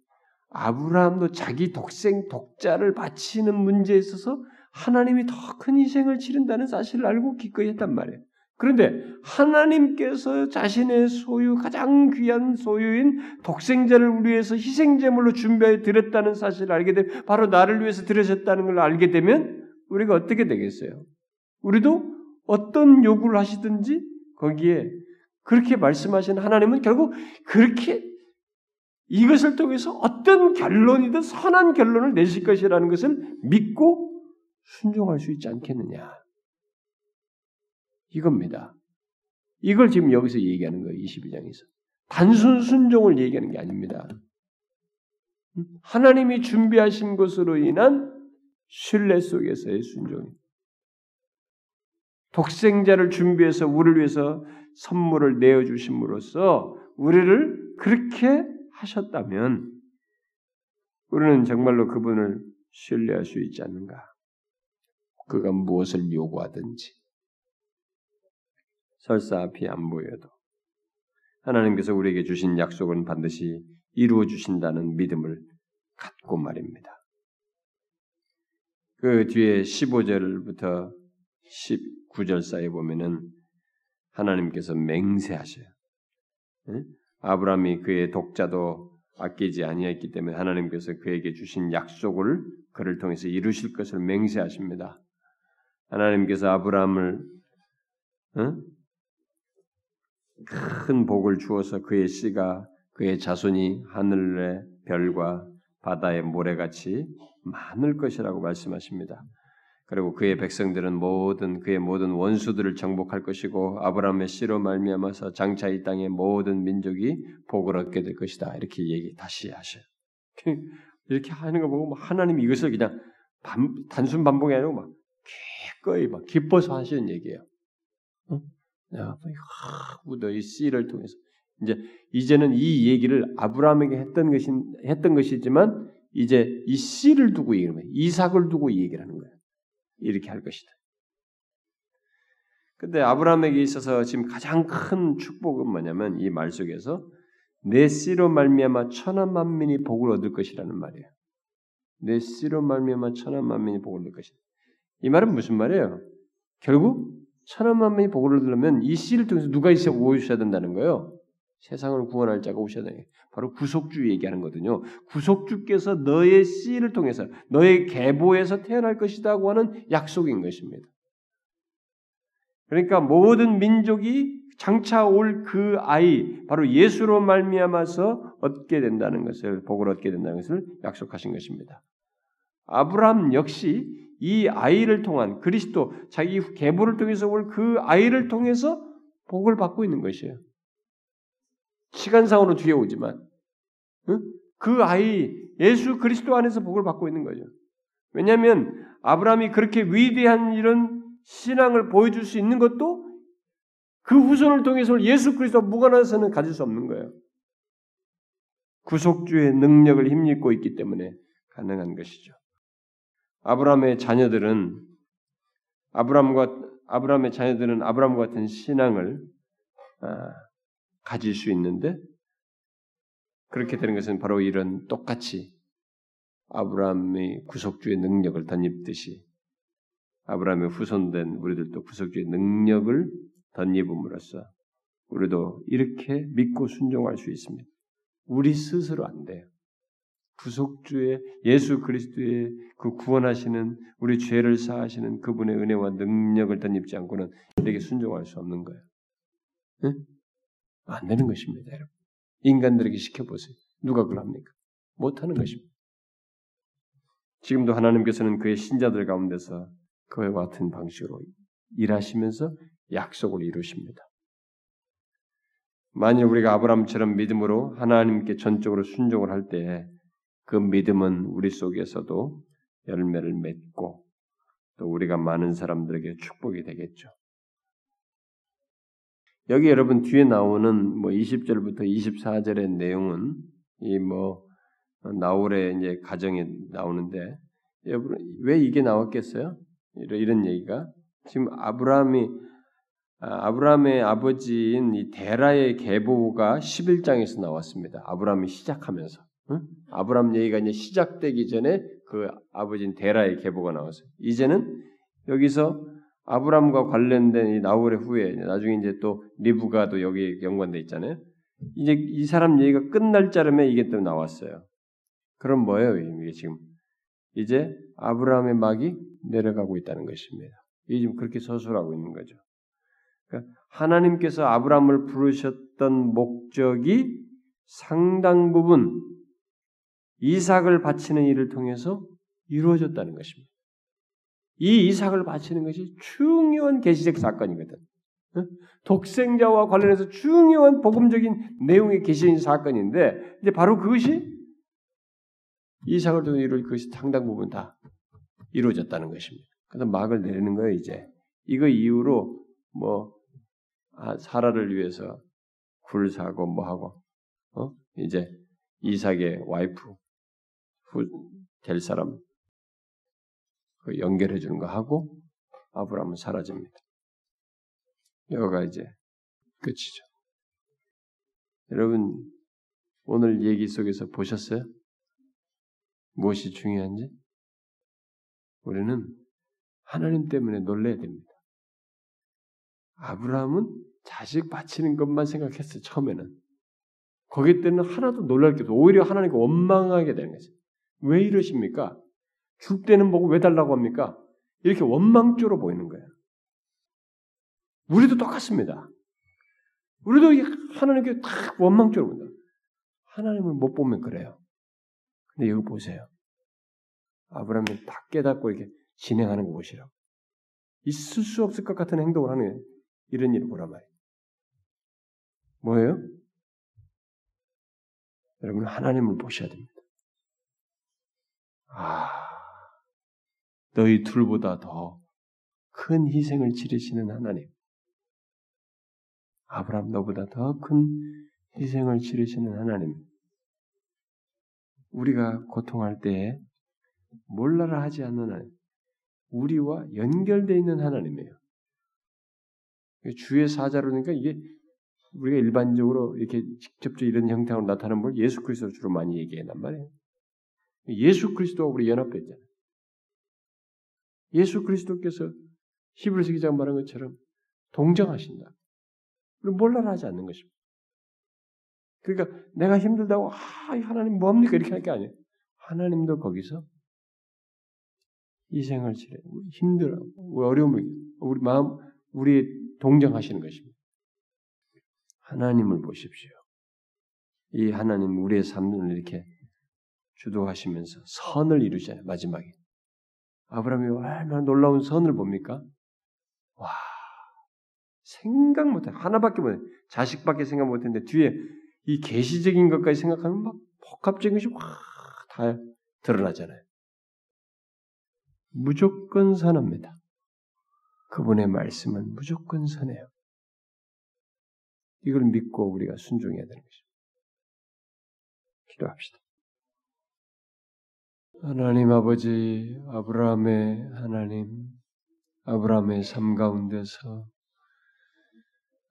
Speaker 1: 아브라함도 자기 독생 독자를 바치는 문제에 있어서 하나님이 더 큰 희생을 치른다는 사실을 알고 기꺼이 했단 말이에요. 그런데 하나님께서 자신의 소유 가장 귀한 소유인 독생자를 위해서 희생제물로 준비해 드렸다는 사실을 알게 되면 바로 나를 위해서 드려졌다는 걸 알게 되면 우리가 어떻게 되겠어요? 우리도 어떤 요구를 하시든지 거기에 그렇게 말씀하신 하나님은 결국 그렇게 이것을 통해서 어떤 결론이든 선한 결론을 내실 것이라는 것을 믿고 순종할 수 있지 않겠느냐. 이겁니다. 이걸 지금 여기서 얘기하는 거예요. 22장에서. 단순 순종을 얘기하는 게 아닙니다. 하나님이 준비하신 것으로 인한 신뢰 속에서의 순종이 독생자를 준비해서 우리를 위해서 선물을 내어 주심으로써 우리를 그렇게 하셨다면 우리는 정말로 그분을 신뢰할 수 있지 않는가? 그가 무엇을 요구하든지 설사 앞이 안 보여도 하나님께서 우리에게 주신 약속은 반드시 이루어 주신다는 믿음을 갖고 말입니다. 그 뒤에 15절부터 19절 사이에 보면은 하나님께서 맹세하셔요. 아브라함이 그의 독자도 아끼지 아니했기 때문에 하나님께서 그에게 주신 약속을 그를 통해서 이루실 것을 맹세하십니다. 하나님께서 아브라함을 어? 큰 복을 주어서 그의 씨가 그의 자손이 하늘의 별과 바다의 모래같이 많을 것이라고 말씀하십니다. 그리고 그의 백성들은 모든 그의 모든 원수들을 정복할 것이고 아브라함의 씨로 말미암아서 장차 이 땅의 모든 민족이 복을 얻게 될 것이다. 이렇게 얘기 다시 하셔요. 이렇게 하는 거 보고 하나님이 이것을 그냥 반, 단순 반복이 아니고 막 기꺼이 막 기뻐서 하시는 얘기예요. 어? 내가 너희 씨를 통해서 이제 이제는 이 얘기를 아브라함에게 했던 것이 했던 것이지만 이제 이 씨를 두고 얘기하는 거예요. 이삭을 두고 이 얘기를 하는 거예요. 이렇게 할 것이다. 근데 아브라함에게 있어서 지금 가장 큰 축복은 뭐냐면 이 말 속에서 내 씨로 말미암아 천한 만민이 복을 얻을 것이라는 말이에요. 내 씨로 말미암아 천한 만민이 복을 얻을 것이다. 이 말은 무슨 말이에요? 결국 천한 만민이 복을 얻으려면 이 씨를 통해서 누가 있어 오셔야 된다는 거예요. 세상을 구원할 자가 오셔야 돼. 바로 구속주 얘기하는 거거든요. 구속주께서 너의 씨를 통해서 너의 계보에서 태어날 것이다고 하는 약속인 것입니다. 그러니까 모든 민족이 장차 올 그 아이 바로 예수로 말미암아서 얻게 된다는 것을 복을 얻게 된다는 것을 약속하신 것입니다. 아브라함 역시 이 아이를 통한 그리스도 자기 계보를 통해서 올 그 아이를 통해서 복을 받고 있는 것이에요. 시간상으로 뒤에 오지만 응? 그 아이 예수 그리스도 안에서 복을 받고 있는 거죠. 왜냐하면 아브라함이 그렇게 위대한 이런 신앙을 보여줄 수 있는 것도 그 후손을 통해서 예수 그리스도 무관해서는 가질 수 없는 거예요. 구속주의 능력을 힘입고 있기 때문에 가능한 것이죠. 아브라함의 자녀들은 아브라함과 아브라함의 자녀들은 아브라함 같은 신앙을 아, 가질 수 있는데 그렇게 되는 것은 바로 이런 똑같이 아브라함의 구속주의 능력을 덧입듯이 아브라함의 후손된 우리들도 구속주의 능력을 덧입음으로써 우리도 이렇게 믿고 순종할 수 있습니다. 우리 스스로 안 돼요. 구속주의 예수 그리스도의 그 구원하시는 우리 죄를 사하시는 그분의 은혜와 능력을 덧입지 않고는 이렇게 순종할 수 없는 거예요. 응? 안 되는 것입니다, 여러분. 인간들에게 시켜보세요. 누가 그걸 합니까? 못하는 것입니다. 지금도 하나님께서는 그의 신자들 가운데서 그와 같은 방식으로 일하시면서 약속을 이루십니다. 만일 우리가 아브라함처럼 믿음으로 하나님께 전적으로 순종을 할 때 그 믿음은 우리 속에서도 열매를 맺고 또 우리가 많은 사람들에게 축복이 되겠죠. 여기 여러분 뒤에 나오는 뭐 20절부터 24절의 내용은 이 뭐 나홀의 이제 가정에 나오는데 여러분 왜 이게 나왔겠어요? 이런, 이런 얘기가 지금 아브라함이 아, 아브라함의 아버지인 이 데라의 계보가 11장에서 나왔습니다. 아브라함이 시작하면서 응? 아브라함 얘기가 이제 시작되기 전에 그 아버지인 데라의 계보가 나왔어요. 이제는 여기서 아브람과 관련된 이 나홀의 후에 나중에 이제 또 리브가도 여기 연관돼 있잖아요. 이제 이 사람 얘기가 끝날 자름에 이게 또 나왔어요. 그럼 뭐예요? 이게 지금 이제 아브라함의 막이 내려가고 있다는 것입니다. 이게 지금 그렇게 서술하고 있는 거죠. 그러니까 하나님께서 아브라함을 부르셨던 목적이 상당 부분 이삭을 바치는 일을 통해서 이루어졌다는 것입니다. 이 이삭을 바치는 것이 중요한 계시적 사건이거든. 독생자와 관련해서 중요한 복음적인 내용의 계시인 사건인데 이제 바로 그것이 이삭을 통해 이룰 것이 상당 부분 다 이루어졌다는 것입니다. 그래서 막을 내리는 거예요 이제. 이거 이후로 뭐 아, 사라를 위해서 굴 사고 뭐 하고 어 이제 이삭의 와이프 될 사람 그 연결해 주는 거 하고 아브라함은 사라집니다. 여기가 이제 끝이죠. 여러분 오늘 얘기 속에서 보셨어요? 무엇이 중요한지? 우리는 하나님 때문에 놀래야 됩니다. 아브라함은 자식 바치는 것만 생각했어요, 처음에는. 거기 때는 하나도 놀랄 게 없어. 오히려 하나님께 원망하게 되는 거죠. 왜 이러십니까? 줄 때는 보고 왜 달라고 합니까? 이렇게 원망조로 보이는 거예요. 우리도 똑같습니다. 우리도 하나님께 딱 원망조로 본다. 하나님을 못 보면 그래요. 근데 여기 보세요. 아브라함이 다 깨닫고 이렇게 진행하는 거 보시라고. 있을 수 없을 것 같은 행동을 하는 이런 일을 보란 말이에요. 뭐예요? 여러분 하나님을 보셔야 됩니다. 아, 너희 둘보다 더 큰 희생을 치르시는 하나님. 아브라함 너보다 더 큰 희생을 치르시는 하나님. 우리가 고통할 때에 몰라라 하지 않는 하나님. 우리와 연결되어 있는 하나님이에요. 주의 사자로니까 이게 우리가 일반적으로 이렇게 직접적 이런 형태로 나타나는 걸 예수 그리스도 주로 많이 얘기한단 말이에요. 예수 그리스도와 우리 연합했잖아요. 예수 그리스도께서 히브리서 기자가 말한 것처럼 동정하신다. 그리고 몰라라 하지 않는 것입니다. 그러니까 내가 힘들다고 아 하나님 뭡니까 이렇게 할 게 아니에요. 하나님도 거기서 희생을 치래 힘들어 어려움을 우리 마음 우리 동정하시는 것입니다. 하나님을 보십시오. 이 하나님 우리의 삶을 이렇게 주도하시면서 선을 이루잖아요. 마지막에 아브라함이 얼마나 놀라운 선을 봅니까? 와 생각 못해 하나밖에 못해 자식밖에 생각 못했는데 뒤에 이 계시적인 것까지 생각하면 막 복합적인 것이 확다 드러나잖아요. 무조건 선합니다. 그분의 말씀은 무조건 선해요. 이걸 믿고 우리가 순종해야 되는 것입니다. 기도합시다. 하나님 아버지, 아브라함의 하나님, 아브라함의 삶 가운데서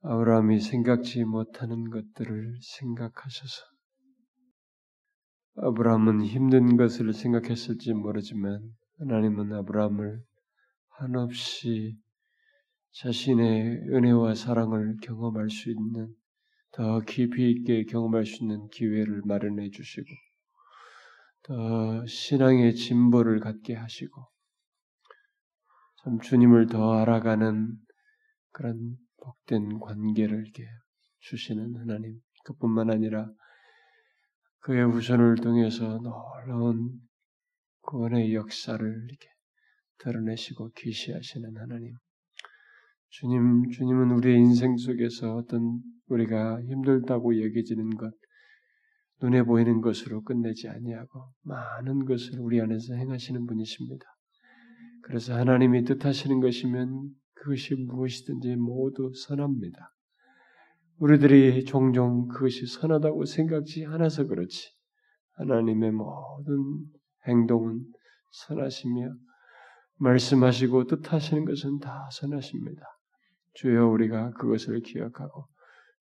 Speaker 1: 아브라함이 생각지 못하는 것들을 생각하셔서. 아브라함은 힘든 것을 생각했을지 모르지만 하나님은 아브라함을 한없이 자신의 은혜와 사랑을 경험할 수 있는 더 깊이 있게 경험할 수 있는 기회를 마련해 주시고 더 신앙의 진보를 갖게 하시고 참 주님을 더 알아가는 그런 복된 관계를 이렇게 주시는 하나님 그뿐만 아니라 그의 후손을 통해서 놀라운 구원의 역사를 이렇게 드러내시고 계시하시는 하나님. 주님, 주님은 우리의 인생 속에서 어떤 우리가 힘들다고 여겨지는 것, 눈에 보이는 것으로 끝내지 아니하고 많은 것을 우리 안에서 행하시는 분이십니다. 그래서 하나님이 뜻하시는 것이면 그것이 무엇이든지 모두 선합니다. 우리들이 종종 그것이 선하다고 생각지 않아서 그렇지. 하나님의 모든 행동은 선하시며 말씀하시고 뜻하시는 것은 다 선하십니다. 주여 우리가 그것을 기억하고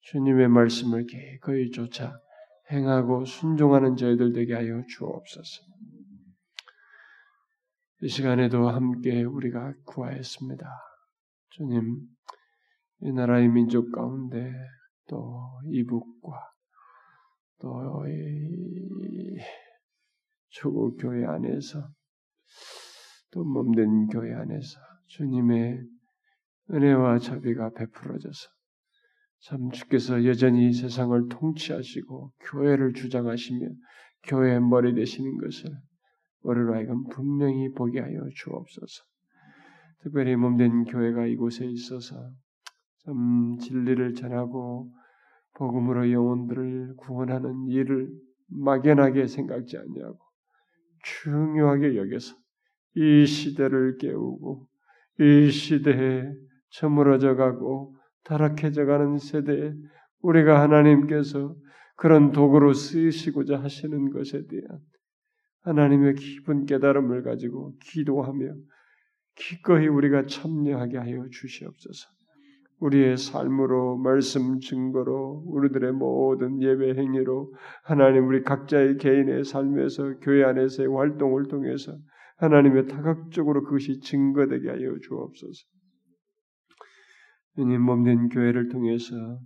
Speaker 1: 주님의 말씀을 기꺼이 쫓아 행하고 순종하는 저희들 되게 하여 주옵소서. 이 시간에도 함께 우리가 구하였습니다. 주님, 이 나라의 민족 가운데 또 이북과 또 이 초국 교회 안에서 또 몸된 교회 안에서 주님의 은혜와 자비가 베풀어져서 참 주께서 여전히 세상을 통치하시고 교회를 주장하시며 교회의 머리 되시는 것을 우리로 하여금 분명히 보게 하여 주옵소서. 특별히 몸된 교회가 이곳에 있어서 참 진리를 전하고 복음으로 영혼들을 구원하는 일을 막연하게 생각지 않냐고 중요하게 여겨서 이 시대를 깨우고 이 시대에 저물어져 가고 타락해져 가는 세대에 우리가 하나님께서 그런 도구로 쓰시고자 하시는 것에 대한 하나님의 깊은 깨달음을 가지고 기도하며 기꺼이 우리가 참여하게 하여 주시옵소서. 우리의 삶으로 말씀 증거로 우리들의 모든 예배 행위로 하나님 우리 각자의 개인의 삶에서 교회 안에서의 활동을 통해서 하나님의 다각적으로 그것이 증거되게 하여 주옵소서. 주님 몸된 교회를 통해서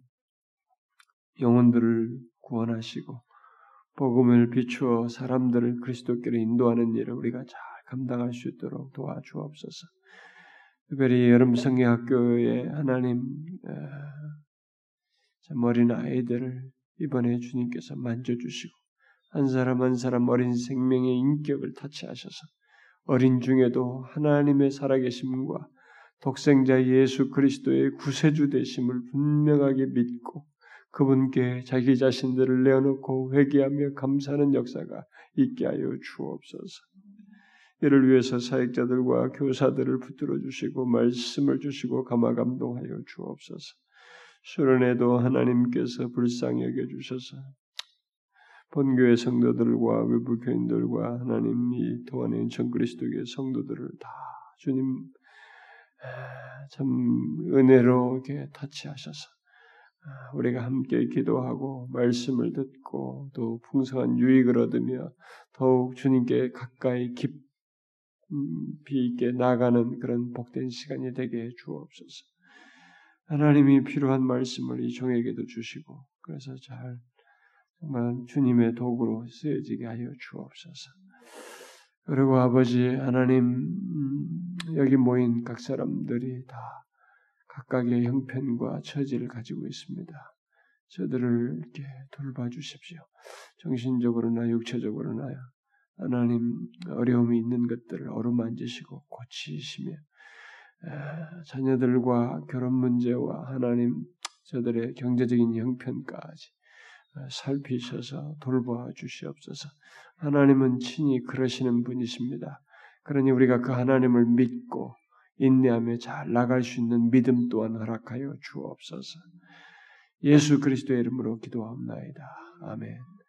Speaker 1: 영혼들을 구원하시고 복음을 비추어 사람들을 그리스도께로 인도하는 일을 우리가 잘 감당할 수 있도록 도와주옵소서. 특별히 여름 성경학교에 하나님 어린 아이들을 이번에 주님께서 만져주시고 한 사람 한 사람 어린 생명의 인격을 타치하셔서 어린 중에도 하나님의 살아계심과 독생자 예수 그리스도의 구세주 되심을 분명하게 믿고 그분께 자기 자신들을 내어놓고 회개하며 감사하는 역사가 있게 하여 주옵소서. 이를 위해서 사역자들과 교사들을 붙들어 주시고 말씀을 주시고 감화 감동하여 주옵소서. 수련회도 하나님께서 불쌍히 여겨 주셔서 본교회 성도들과 외부 교인들과 하나님이 도안에 전 그리스도의 성도들을 다 주님 참 은혜로 이렇게 터치하셔서 우리가 함께 기도하고 말씀을 듣고 또 풍성한 유익을 얻으며 더욱 주님께 가까이 깊이 있게 나가는 그런 복된 시간이 되게 해 주옵소서. 하나님이 필요한 말씀을 이 종에게도 주시고 그래서 잘 정말 주님의 도구로 쓰여지게 하여 주옵소서. 그리고 아버지 하나님 음, 여기 모인 각 사람들이 다 각각의 형편과 처지를 가지고 있습니다. 저들을 이렇게 돌봐 주십시오. 정신적으로나 육체적으로나 하나님 어려움이 있는 것들을 어루만지시고 고치시며 자녀들과 결혼 문제와 하나님 저들의 경제적인 형편까지 살피셔서 돌봐 주시옵소서. 하나님은 친히 그러시는 분이십니다. 그러니 우리가 그 하나님을 믿고 인내하며 잘 나갈 수 있는 믿음 또한 허락하여 주옵소서. 예수 그리스도의 이름으로 기도합나이다. 아멘.